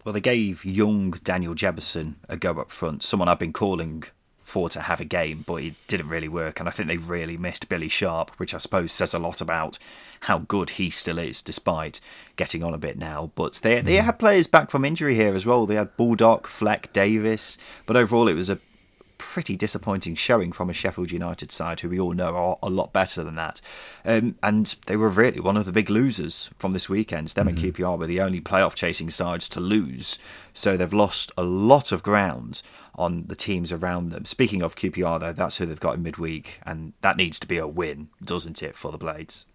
Well, they gave young Daniel Jebbison a go up front, someone I've been calling for to have a game, but it didn't really work. And I think they really missed Billy Sharp, which I suppose says a lot about how good he still is, despite getting on a bit now. But they they hmm. had players back from injury here as well. They had Baldock, Fleck, Davis, but overall it was a pretty disappointing showing from a Sheffield United side, who we all know are a lot better than that. Um, and they were really one of the big losers from this weekend. Them mm-hmm. and QPR were the only playoff chasing sides to lose, so they've lost a lot of ground on the teams around them. Speaking of QPR, though, that's who they've got in midweek, and that needs to be a win, doesn't it, for the Blades?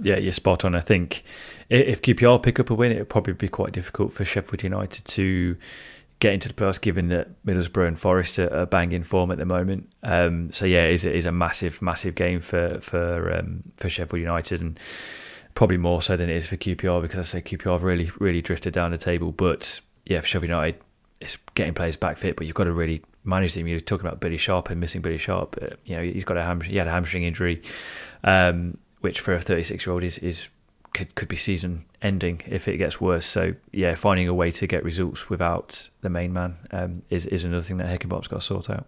Yeah, you're spot on. I think if QPR pick up a win, it would probably be quite difficult for Sheffield United to get into the playoffs, given that Middlesbrough and Forest are, banging form at the moment. Um, so yeah, it is, it is a massive, massive game for for um, for Sheffield United, and probably more so than it is for QPR because I say QPR have really, really drifted down the table. But yeah, for Sheffield United, it's getting players back fit, but you've got to really manage them. You're talking about Billy Sharp and missing Billy Sharp. Uh, you know, he's got a ham- he had a hamstring injury, um, which for a 36 year old is is could could be season ending if it gets worse. So yeah, finding a way to get results without the main man um, is is another thing that Heckingbottom's got to sort out.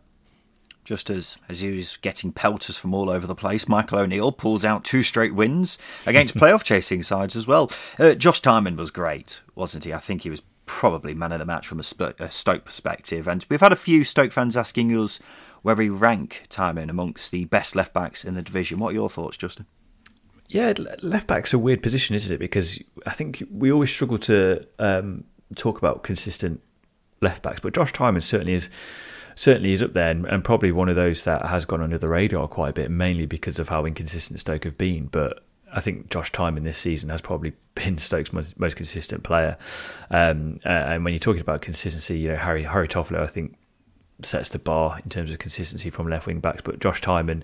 Just as as he was getting pelters from all over the place, Michael O'Neill pulls out two straight wins against playoff chasing sides as well. Uh, Josh Tymon was great, wasn't he? I think he was probably man of the match from a, a Stoke perspective. And we've had a few Stoke fans asking us where we rank Tymon amongst the best left backs in the division. What are your thoughts, Justin? Yeah, left back's a weird position, isn't it? Because I think we always struggle to um, talk about consistent left backs, but Josh Tymon certainly is certainly is up there and, and, probably one of those that has gone under the radar quite a bit, mainly because of how inconsistent Stoke have been. But I think Josh Tymon this season has probably been Stoke's most, most consistent player. Um, uh, and when you're talking about consistency, you know Harry Harry Toffolo, I think sets the bar in terms of consistency from left wing backs. But Josh Tymon,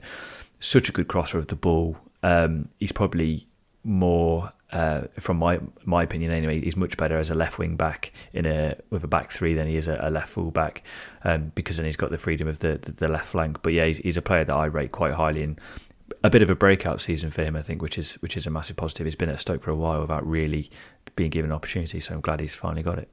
such a good crosser of the ball. Um, he's probably more, uh, from my my opinion anyway, he's much better as a left wing back in a with a back three than he is a, a left full back, um, because then he's got the freedom of the, the, the left flank. But yeah, he's, he's, a player that I rate quite highly, and a bit of a breakout season for him, I think, which is which is a massive positive. He's been at Stoke for a while without really being given an opportunity, so I'm glad he's finally got it.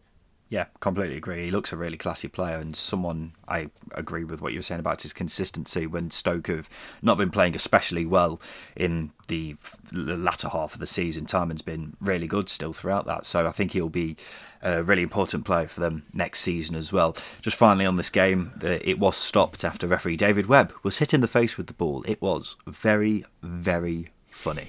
Yeah, completely agree. He looks a really classy player, and someone I agree with what you were saying about his consistency. When Stoke have not been playing especially well in the, the latter half of the season, Tymon's been really good still throughout that. So I think he'll be a really important player for them next season as well. Just finally on this game, it was stopped after referee David Webb was hit in the face with the ball. It was very, very funny.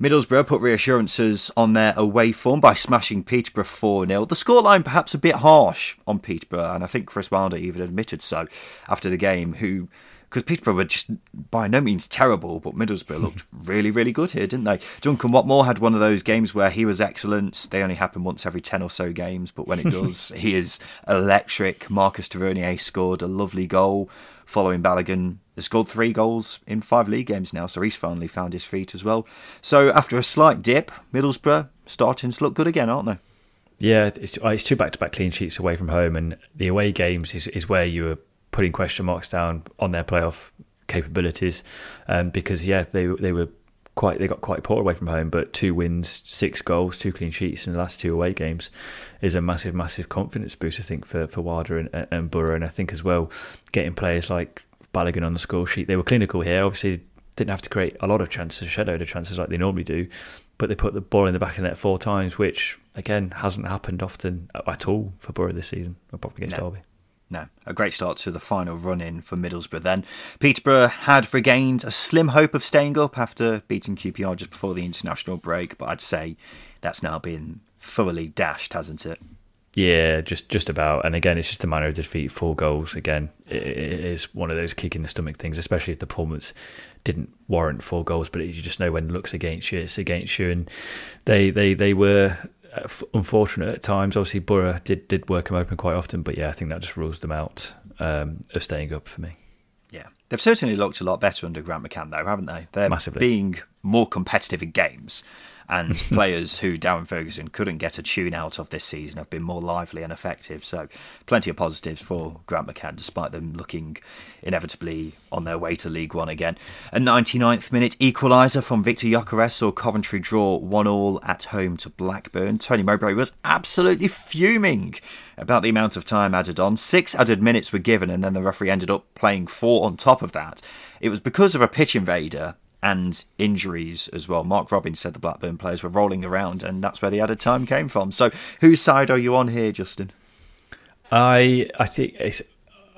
Middlesbrough put reassurances on their away form by smashing Peterborough 4 0. The scoreline perhaps a bit harsh on Peterborough, and I think Chris Wilder even admitted so after the game, who because Peterborough were just by no means terrible, but Middlesbrough looked really, really good here, didn't they? Duncan Watmore had one of those games where he was excellent. They only happen once every 10 or so games, but when it does, he is electric. Marcus Tavernier scored a lovely goal following Balogun has scored three goals in five league games now, so he's finally found his feet as well. So after a slight dip, Middlesbrough starting to look good again, aren't they? Yeah, it's, it's two back to back clean sheets away from home, and the away games is, is where you were putting question marks down on their playoff capabilities um, because yeah they they were quite they got quite poor away from home but two wins six goals two clean sheets in the last two away games is a massive massive confidence boost I think for for Wilder and, and Boro and I think as well getting players like Balogun on the score sheet they were clinical here obviously didn't have to create a lot of chances shadowed of chances like they normally do but they put the ball in the back of the net four times which again hasn't happened often at all for Boro this season apart from against no. Derby no, a great start to the final run in for Middlesbrough then. Peterborough had regained a slim hope of staying up after beating QPR just before the international break, but I'd say that's now been thoroughly dashed, hasn't it? Yeah, just just about. And again, it's just a matter of defeat. Four goals again it is one of those kick in the stomach things, especially if the performance didn't warrant four goals. But you just know when it looks against you, it's against you. And they they they were unfortunate at times. Obviously, Boro did did work them open quite often, but yeah, I think that just rules them out um, of staying up for me. Yeah, they've certainly looked a lot better under Grant McCann, though, haven't they? They're Massively. being more competitive in games and players who Darren Ferguson couldn't get a tune out of this season have been more lively and effective. So, plenty of positives for Grant McCann, despite them looking inevitably on their way to League One again. A 99th minute equaliser from Victor Gyökeres saw Coventry draw 1 all at home to Blackburn. Tony Mowbray was absolutely fuming about the amount of time added on. Six added minutes were given, and then the referee ended up playing four on top of that. It was because of a pitch invader and injuries as well. Mark Robins said the Blackburn players were rolling around, and that's where the added time came from. So, whose side are you on here, Justin? I I think it's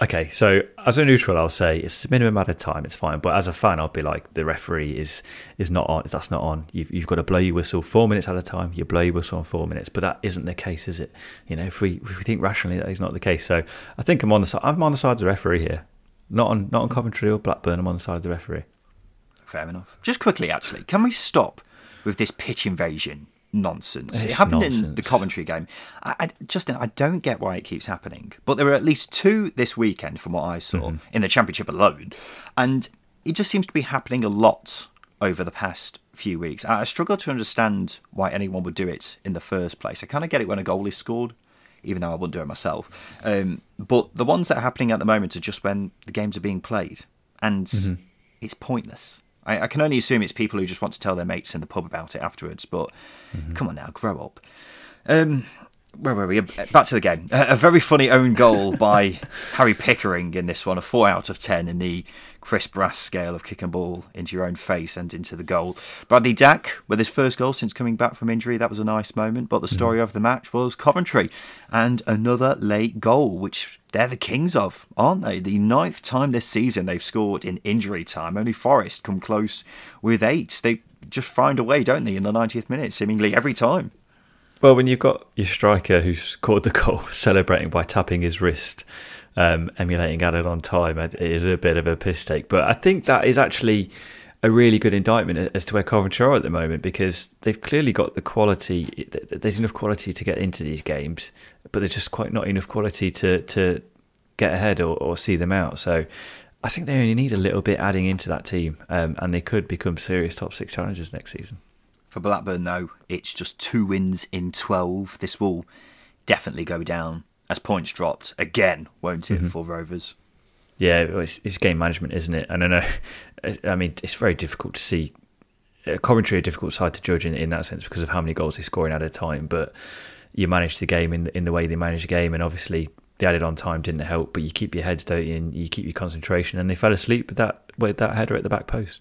okay. So, as a neutral, I'll say it's a minimum added time. It's fine, but as a fan, I'll be like the referee is is not on. That's not on. You've you've got to blow your whistle four minutes at a time. You blow your whistle on four minutes, but that isn't the case, is it? You know, if we if we think rationally, that is not the case. So, I think I'm on the side. I'm on the side of the referee here. Not on not on Coventry or Blackburn. I'm on the side of the referee. Fair enough. Just quickly, actually, can we stop with this pitch invasion nonsense? It's it happened nonsense. in the Coventry game. I, I, Justin, I don't get why it keeps happening, but there were at least two this weekend, from what I saw Mm-hmm. in the Championship alone, and it just seems to be happening a lot over the past few weeks. I struggle to understand why anyone would do it in the first place. I kind of get it when a goal is scored. Even though I wouldn't do it myself, um, but the ones that are happening at the moment are just when the games are being played, and Mm-hmm. it's pointless. I, I can only assume it's people who just want to tell their mates in the pub about it afterwards. But come on now, grow up. Um, where were we? Uh, back to the game. A, a very funny own goal by Harry Pickering in this one. A four out of ten in the Chris Brass scale of kick and ball into your own face and into the goal. Bradley Dack with his first goal since coming back from injury. That was a nice moment. But the mm-hmm. story of the match was Coventry and another late goal, which they're the kings of, aren't they? The ninth time this season they've scored in injury time. Only Forest come close with eight. They just find a way, don't they, in the 90th minute, seemingly every time. Well, when you've got your striker who's scored the goal celebrating by tapping his wrist, um, emulating added on time, it is a bit of a piss take. But I think that is actually a really good indictment as to where Coventry are at the moment because they've clearly got the quality. There's enough quality to get into these games, but there's just quite not enough quality to to get ahead or, or see them out. So I think they only need a little bit adding into that team, um, and they could become serious top six challengers next season. For Blackburn, though, it's just two wins in 12. This will definitely go down as points dropped again, won't it, for Rovers? Yeah, it's, it's game management, isn't it? And I know, I mean, it's very difficult to see. uh, Coventry a difficult side to judge in, in that sense because of how many goals they're scoring at a time. But you manage the game in in the way they manage the game, and obviously the added on time didn't help. But you keep your heads, don't you? And you keep your concentration. And they fell asleep with that with that header at the back post.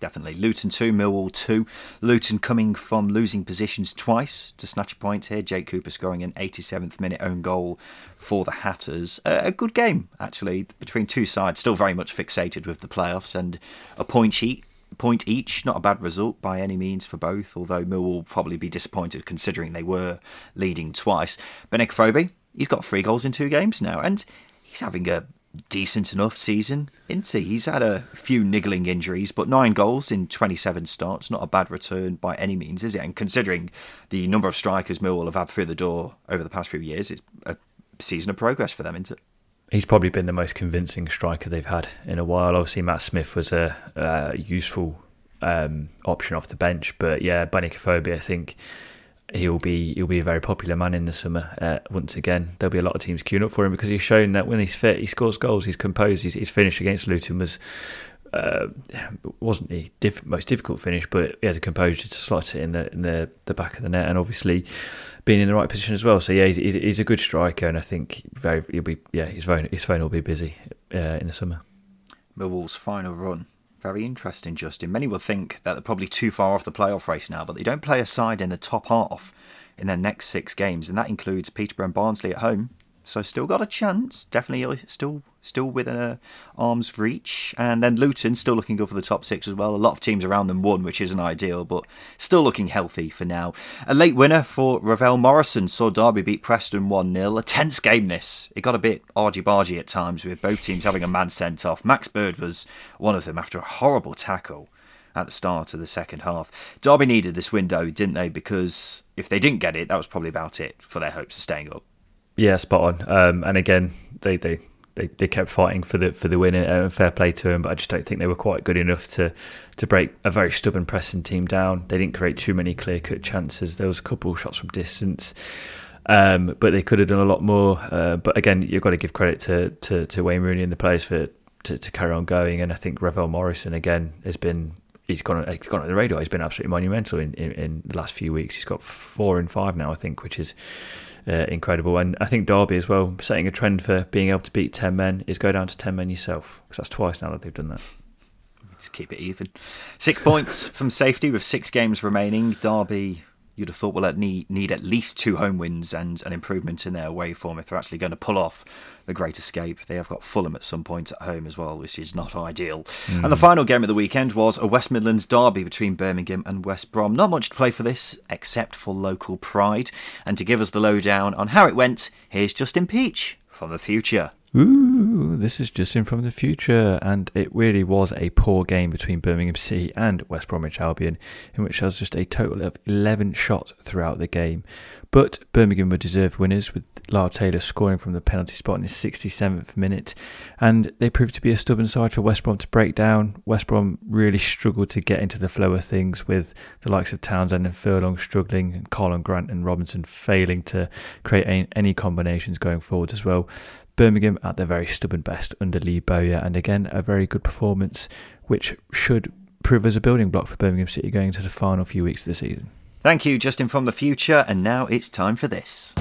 Definitely. Luton 2, Millwall 2. Luton coming from losing positions twice to snatch a point here. Jake Cooper scoring an 87th minute own goal for the Hatters. Uh, a good game, actually, between two sides. Still very much fixated with the playoffs and a point each. Point each, not a bad result by any means for both, although Millwall will probably be disappointed considering they were leading twice. Benik Afobe, he's got three goals in two games now, and he's having a decent enough season, isn't he? He's had a few niggling injuries, but nine goals in 27 starts, not a bad return by any means, is it? And considering the number of strikers Millwall have had through the door over the past few years, it's a season of progress for them, isn't it? He's probably been the most convincing striker they've had in a while. Obviously, Matt Smith was a, a useful um, option off the bench, but yeah, Benik Afobe, I think he'll be he'll be a very popular man in the summer. Uh, once again, there'll be a lot of teams queuing up for him because he's shown that when he's fit, he scores goals. He's composed. His, his finish against Luton was uh, wasn't the diff- most difficult finish, but he had the composure to slot it in the in the, the back of the net, and obviously being in the right position as well. So yeah, he's, he's a good striker, and I think very he'll be yeah his phone his phone will be busy uh, in the summer. Millwall's final run very interesting, Justin. Many will think that they're probably too far off the playoff race now, but they don't play a side in the top half in their next six games, and that includes Peterborough and Barnsley at home. So still got a chance. Definitely uh, still still within a arm's reach. And then Luton still looking good for the top six as well. A lot of teams around them won, which isn't ideal, but still looking healthy for now. A late winner for Ravel Morrison saw Derby beat Preston 1 0. A tense game this. It got a bit argy bargy at times with both teams having a man sent off. Max Bird was one of them after a horrible tackle at the start of the second half. Derby needed this window, didn't they? Because if they didn't get it, that was probably about it for their hopes of staying up. Yeah, spot on. Um, and again, they, they they, they kept fighting for the for the win and fair play to them, but I just don't think they were quite good enough to to break a very stubborn pressing team down. They didn't create too many clear cut chances. There was a couple shots from distance. Um, but they could have done a lot more. Uh, but again, you've got to give credit to, to, to Wayne Rooney and the players for to, to carry on going. And I think Ravel Morrison again has been he's gone he's gone on the radar. He's been absolutely monumental in, in, in, the last few weeks. He's got four and five now, I think, which is uh, incredible. And I think Derby as well, setting a trend for being able to beat 10 men, is go down to 10 men yourself, because that's twice now that they've done that. Just keep it even. Six points from safety with six games remaining. Derby you'd have thought will need, need at least two home wins and an improvement in their away form if they're actually going to pull off the Great Escape. They have got Fulham at some point at home as well, which is not ideal. Mm. And the final game of the weekend was a West Midlands derby between Birmingham and West Brom. Not much to play for this, except for local pride. And to give us the lowdown on how it went, here's Justin Peach from the future. Ooh, this is Justin from the future, and it really was a poor game between Birmingham City and West Bromwich Albion, in which there was just a total of 11 shots throughout the game. But Birmingham were deserved winners, with Lyle Taylor scoring from the penalty spot in the 67th minute, and they proved to be a stubborn side for West Brom to break down. West Brom really struggled to get into the flow of things, with the likes of Townsend and Furlong struggling, and Karlan Grant and Robinson failing to create any combinations going forward as well. Birmingham at their very stubborn best under Lee Bowyer, and again, a very good performance, which should prove as a building block for Birmingham City going into the final few weeks of the season. Thank you, Justin from the future, and now it's time for this.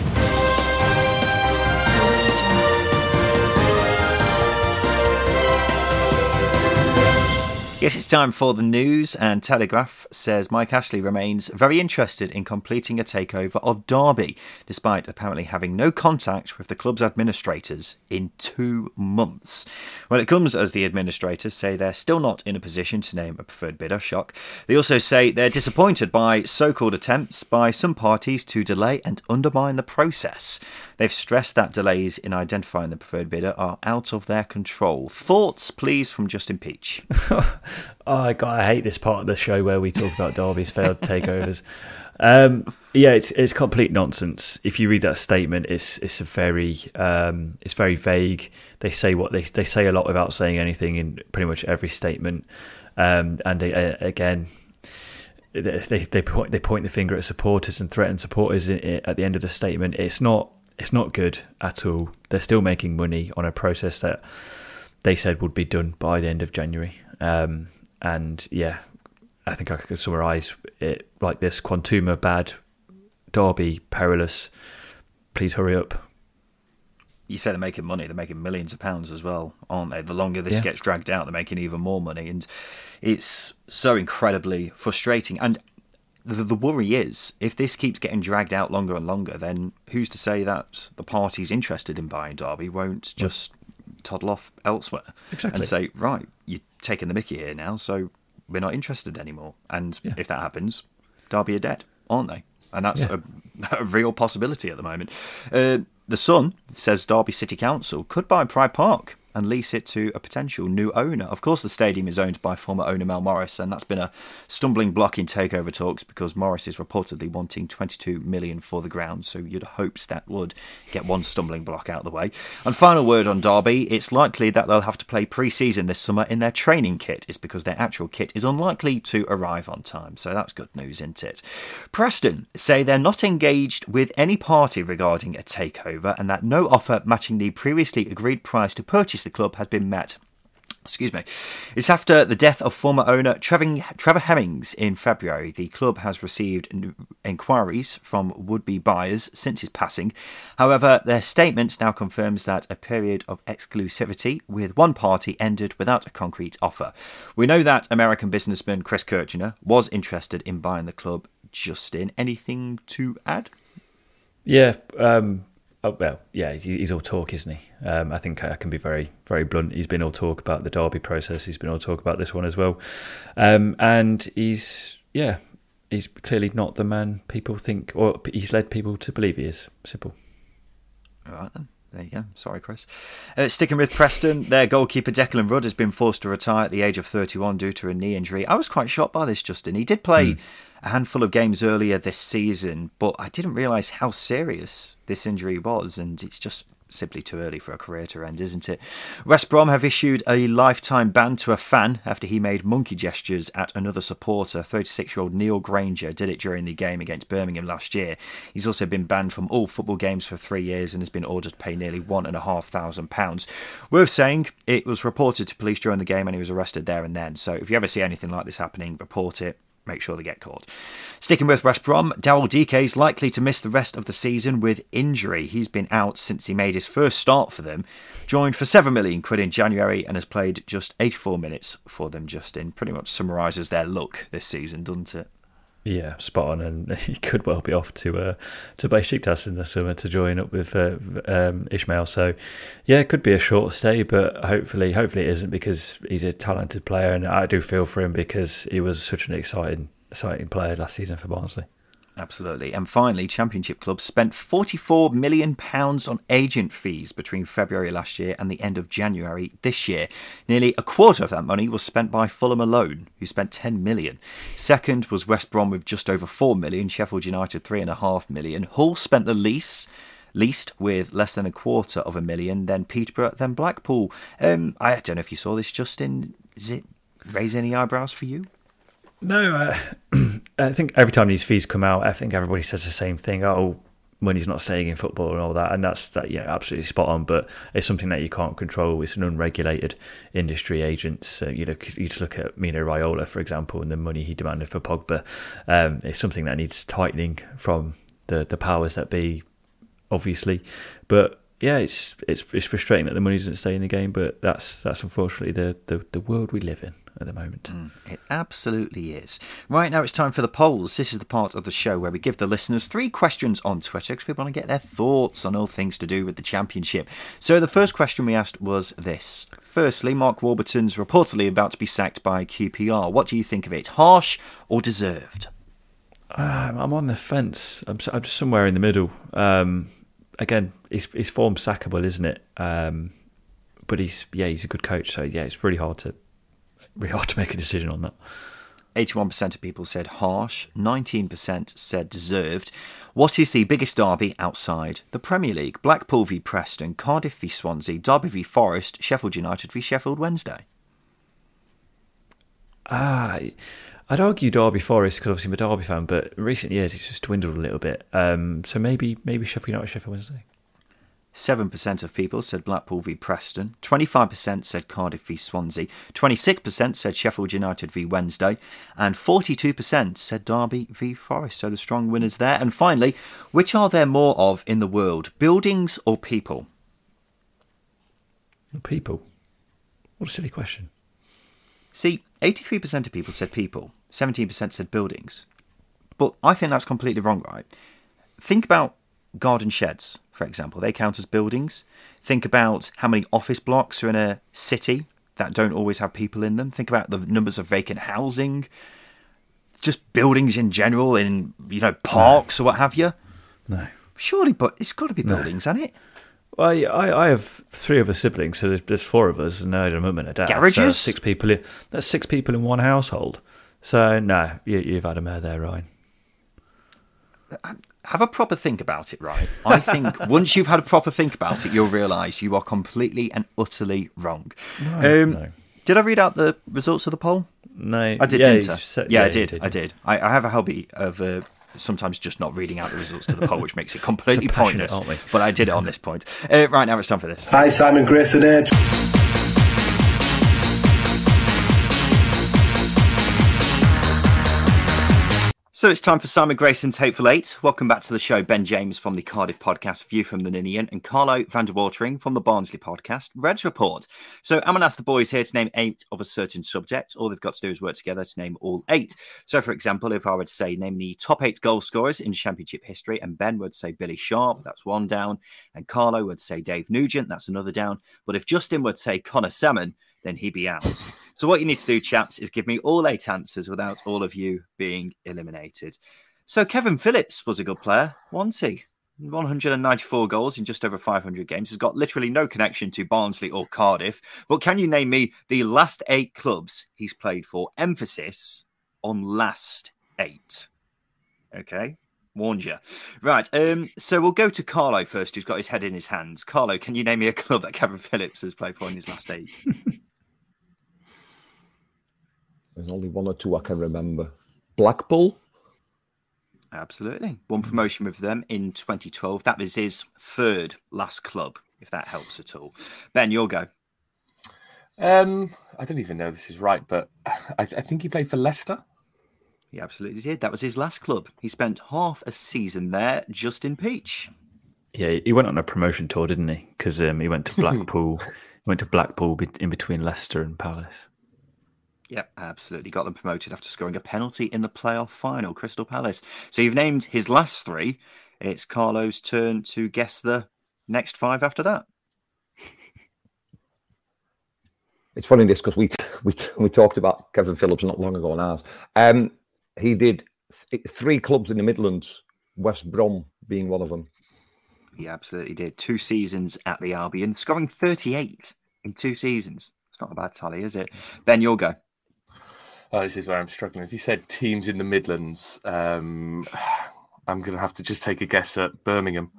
Yes, it's time for the news, and Telegraph says Mike Ashley remains very interested in completing a takeover of Derby, despite apparently having no contact with the club's administrators in two months. Well, it comes as the administrators say they're still not in a position to name a preferred bidder, shock. They also say they're disappointed by so called attempts by some parties to delay and undermine the process. They've stressed that delays in identifying the preferred bidder are out of their control. Thoughts, please, from Justin Peach. oh, God, I hate this part of the show where we talk about Derby's failed takeovers. Um, yeah, it's it's complete nonsense. If you read that statement, it's it's a very um, it's very vague. They say what they they say a lot without saying anything in pretty much every statement. Um, and they, uh, again, they they point they point the finger at supporters and threaten supporters at the end of the statement. It's not it's not good at all. They're still making money on a process that they said would be done by the end of January. Um, and yeah, I think I could summarise it like this: Quantuma bad, Derby perilous. Please hurry up. You say they're making money; they're making millions of pounds as well, aren't they? The longer this yeah. gets dragged out, they're making even more money, and it's so incredibly frustrating. And the, the worry is if this keeps getting dragged out longer and longer, then who's to say that the parties interested in buying Derby won't just toddle off elsewhere exactly. and say, right, you're taking the Mickey here now, so we're not interested anymore. And yeah. if that happens, Derby are dead, aren't they? And that's yeah. a, a, real possibility at the moment. Uh, the Sun says Derby City Council could buy Pride Park and lease it to a potential new owner. Of course, the stadium is owned by former owner Mel Morris, and that's been a stumbling block in takeover talks because Morris is reportedly wanting 22 million for the ground. So you'd hopes that would get one stumbling block out of the way. And final word on Derby: it's likely that they'll have to play pre-season this summer in their training kit. Is because their actual kit is unlikely to arrive on time. So that's good news, isn't it? Preston say they're not engaged with any party regarding a takeover, and that no offer matching the previously agreed price to purchase the club has been met. Excuse me. It's after the death of former owner Trevor, Trevor Hemmings in February. The club has received inquiries from would-be buyers since his passing. However, their statement now confirms that a period of exclusivity with one party ended without a concrete offer. We know that American businessman Chris Kirchner was interested in buying the club. Justin, anything to add? Yeah, um, Oh, well, yeah, he's, all talk, isn't he? Um, I think I can be very, very blunt. He's been all talk about the Derby process. He's been all talk about this one as well, um, and he's yeah, he's clearly not the man people think, or he's led people to believe he is. Simple. All right then. There you go. Sorry, Chris. Uh, sticking with Preston, their goalkeeper Declan Rudd has been forced to retire at the age of 31 due to a knee injury. I was quite shocked by this, Justin. He did play. Mm a handful of games earlier this season, but I didn't realise how serious this injury was, and it's just simply too early for a career to end, isn't it? West Brom have issued a lifetime ban to a fan after he made monkey gestures at another supporter. 36 year old Neil Granger did it during the game against Birmingham last year. He's also been banned from all football games for three years and has been ordered to pay nearly £1,500. Worth saying, it was reported to police during the game and he was arrested there and then. So if you ever see anything like this happening, report it make sure they get caught. Sticking with West Brom, Daryl Dike is likely to miss the rest of the season with injury. He's been out since he made his first start for them, joined for 7 million quid in January, and has played just 84 minutes for them, Justin. Pretty much summarises their look this season, doesn't it? Yeah, spot on, and he could well be off to uh, to Besiktas in the summer to join up with uh, um, Ismaël. So, yeah, it could be a short stay, but hopefully, hopefully it isn't because he's a talented player, and I do feel for him because he was such an exciting, exciting player last season for Barnsley. Absolutely. And finally, Championship clubs spent £44 million on agent fees between February last year and the end of January this year. Nearly a quarter of that money was spent by Fulham alone, who spent £10 million. Second was West Brom with just over £4 million, Sheffield United £3.5 million. Hull spent the least least with less than a quarter of a million, then Peterborough, then Blackpool. Um, I don't know if you saw this, Justin. Does it raise any eyebrows for you? No, uh, I think every time these fees come out, I think everybody says the same thing. Oh, money's not staying in football and all that, and that's that. Yeah, absolutely spot on. But it's something that you can't control. It's an unregulated industry. Agents, uh, you know, you just look at Mino Raiola, for example, and the money he demanded for Pogba. Um, it's something that needs tightening from the the powers that be, obviously. But yeah, it's it's it's frustrating that the money doesn't stay in the game, but that's that's unfortunately the the, the world we live in at the moment. Mm, it absolutely is. Right now, it's time for the polls. This is the part of the show where we give the listeners three questions on Twitter because we want to get their thoughts on all things to do with the championship. So, the first question we asked was this. Firstly, Mark Warburton's reportedly about to be sacked by QPR. What do you think of it? Harsh or deserved? Um, I'm on the fence. I'm, I'm just somewhere in the middle. Um, again, his, his form's sackable, isn't it? Um, but he's yeah, he's a good coach. So yeah, it's really hard to really hard to make a decision on that. 81% of people said harsh, 19% said deserved. What is the biggest derby outside the Premier League? Blackpool v Preston, Cardiff v Swansea, Derby v Forest, Sheffield United v Sheffield Wednesday. Ah, I'd argue Derby Forest because obviously I'm a Derby fan, but recent years it's just dwindled a little bit. Um, so maybe maybe Sheffield United, Sheffield Wednesday. 7% of people said Blackpool v Preston, 25% said Cardiff v Swansea, 26% said Sheffield United v Wednesday, and 42% said Derby v Forest. So the strong winners there. And finally, which are there more of in the world, buildings or people? People. What a silly question. See, 83% of people said people, 17% said buildings. But I think that's completely wrong, right? Think about garden sheds, for example, they count as buildings. Think about how many office blocks are in a city that don't always have people in them. Think about the numbers of vacant housing, just buildings in general, in you know parks no. or what have you. No, surely, but it's got to be buildings, no. hasn't it? Well, I, I I have three of us siblings, so there's, there's four of us, and I had a mum and a dad. Garages? that's six people. In, that's six people in one household. So no, you, you've had a mare there, Ryan. Uh, um, Have a proper think about it, right? I think once you've had a proper think about it, you'll realise you are completely and utterly wrong. um, no. Did I read out the results of the poll? No, I did, yeah, didn't I? said- yeah, I you did. I did. I, I have a hobby of uh, sometimes just not reading out the results to the poll, which makes it completely So pointless. aren't we? But I did it on this point. Uh, right now, it's time for this. Hi, Simon Grayson here. So it's time for Simon Grayson's Hateful Eight. Welcome back to the show. Ben James from the Cardiff podcast, View from the Ninian, and Carlo van der Watering from the Barnsley podcast, Reds Report. So I'm going to ask the boys here to name eight of a certain subject. All they've got to do is work together to name all eight. So, for example, if I were to say name the top eight goal scorers in Championship history, and Ben would say Billy Sharp, that's one down, and Carlo would say Dave Nugent, that's another down. But if Justin would say Conor Sammon, then he'd be out. So what you need to do, chaps, is give me all eight answers without all of you being eliminated. So Kevin Phillips was a good player, wasn't he? 194 goals in just over 500 games. Has got literally no connection to Barnsley or Cardiff. But can you name me the last eight clubs he's played for? Emphasis on last eight. Okay. Warned you. Right. Um, so we'll go to Carlo first, who's got his head in his hands. Carlo, can you name me a club that Kevin Phillips has played for in his last eight? There's only one or two I can remember. Blackpool. Absolutely. One promotion with them in 2012. That was his third last club, if that helps at all. Ben, your go. Um, I don't even know if this is right, but I, I think he played for Leicester. He absolutely did. That was his last club. He spent half a season there, Justin Peach. Yeah, he went on a promotion tour, didn't he? Because um, he went to Blackpool. he went to Blackpool in between Leicester and Palace. Yep, absolutely. Got them promoted after scoring a penalty in the playoff final, Crystal Palace. So you've named his last three. It's Carlo's turn to guess the next five after that. It's funny this because we we we talked about Kevin Phillips not long ago on ours. Um, he did th- three clubs in the Midlands, West Brom being one of them. He absolutely did. Two seasons at the Albion, scoring 38 in two seasons. It's not a bad tally, is it? Ben, your go. Oh, this is where I'm struggling. If you said teams in the Midlands, um, I'm going to have to just take a guess at Birmingham.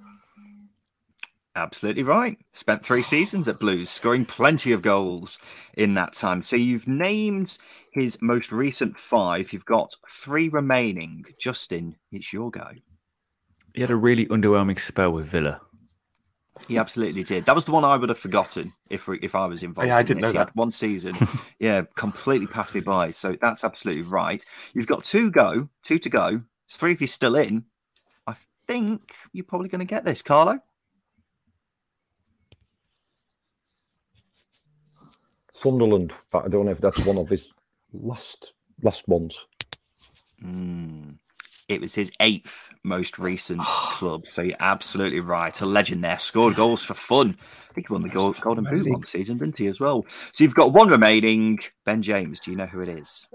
Absolutely right. Spent three seasons at Blues, scoring plenty of goals in that time. So you've named his most recent five. You've got three remaining. Justin, it's your go. He had a really underwhelming spell with Villa. He absolutely did. That was the one I would have forgotten if if I was involved. Yeah, I didn't this. know He had that. one season, yeah, completely passed me by. So that's absolutely right. You've got two go, two to go. It's three of you still in. I think you're probably going to get this, Carlo. Sunderland, but I don't know if that's one of his last last ones. Mm. It was his eighth most recent club, so you're absolutely right. A legend there. Scored goals for fun. I think he won the goal, Golden Boot one season, didn't he, as well? So you've got one remaining. Ben James, do you know who it is?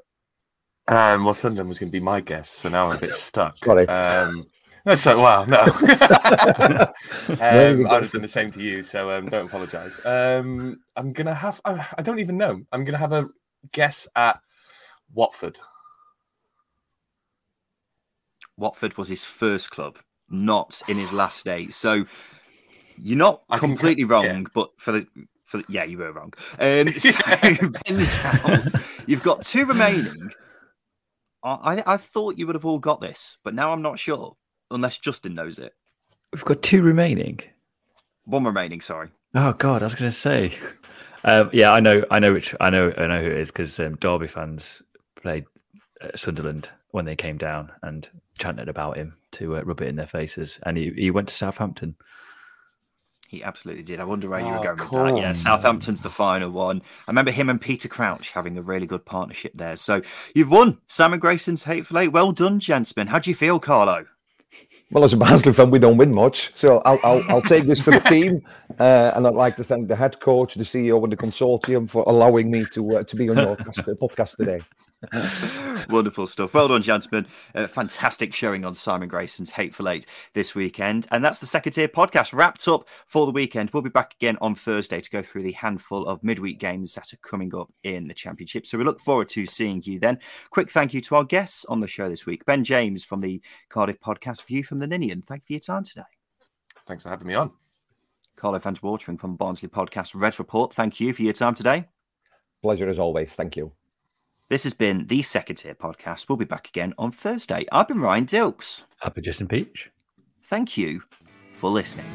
Um, well, Sunderland was going to be my guess, so now I'm a bit stuck. Sorry. Um, no, so well, no. um, I would have done the same to you, so um, don't apologise. Um, I'm gonna have. I, I don't even know. I'm gonna have a guess at Watford. Watford was his first club, not in his last eight. So you're not I think- completely wrong, yeah. but for the for the, yeah, you were wrong. Um, so Ben's out. You've got two remaining. I, I I thought you would have all got this, but now I'm not sure, unless Justin knows it. We've got two remaining. One remaining, sorry. Oh God, I was going to say. Um, yeah, I know, I know which, I know, I know who it is because um, Derby fans played uh, Sunderland when they came down and chanted about him to uh, rub it in their faces, and he, he went to Southampton. He absolutely did. I wonder where you were Oh, going with that. Yeah, course. Southampton's the final one. I remember him and Peter Crouch having a really good partnership there. So you've won Simon Grayson's Hateful Eight. Well done, gentlemen. How do you feel, Carlo? Well, as a Barnsley fan, we don't win much, so I'll I'll, I'll take this for the team, uh, and I'd like to thank the head coach, the CEO, and the consortium for allowing me to uh, to be on your podcast, podcast today. Wonderful stuff. Well done, gentlemen. Uh, fantastic showing on Simon Grayson's Hateful Eight this weekend. And that's the second tier podcast wrapped up for the weekend. We'll be back again on Thursday to go through the handful of midweek games that are coming up in the Championship. So we look forward to seeing you then. Quick thank you to our guests on the show this week Ben James from the Cardiff podcast, View from the Ninian. Thank you for your time today. Thanks for having me on. Carlo Fans Watering from Barnsley Podcast Red Report. Thank you for your time today. Pleasure as always. Thank you. This has been the Second Tier Podcast. We'll be back again on Thursday. I've been Ryan Dilks. I've been Justin Peach. Thank you for listening.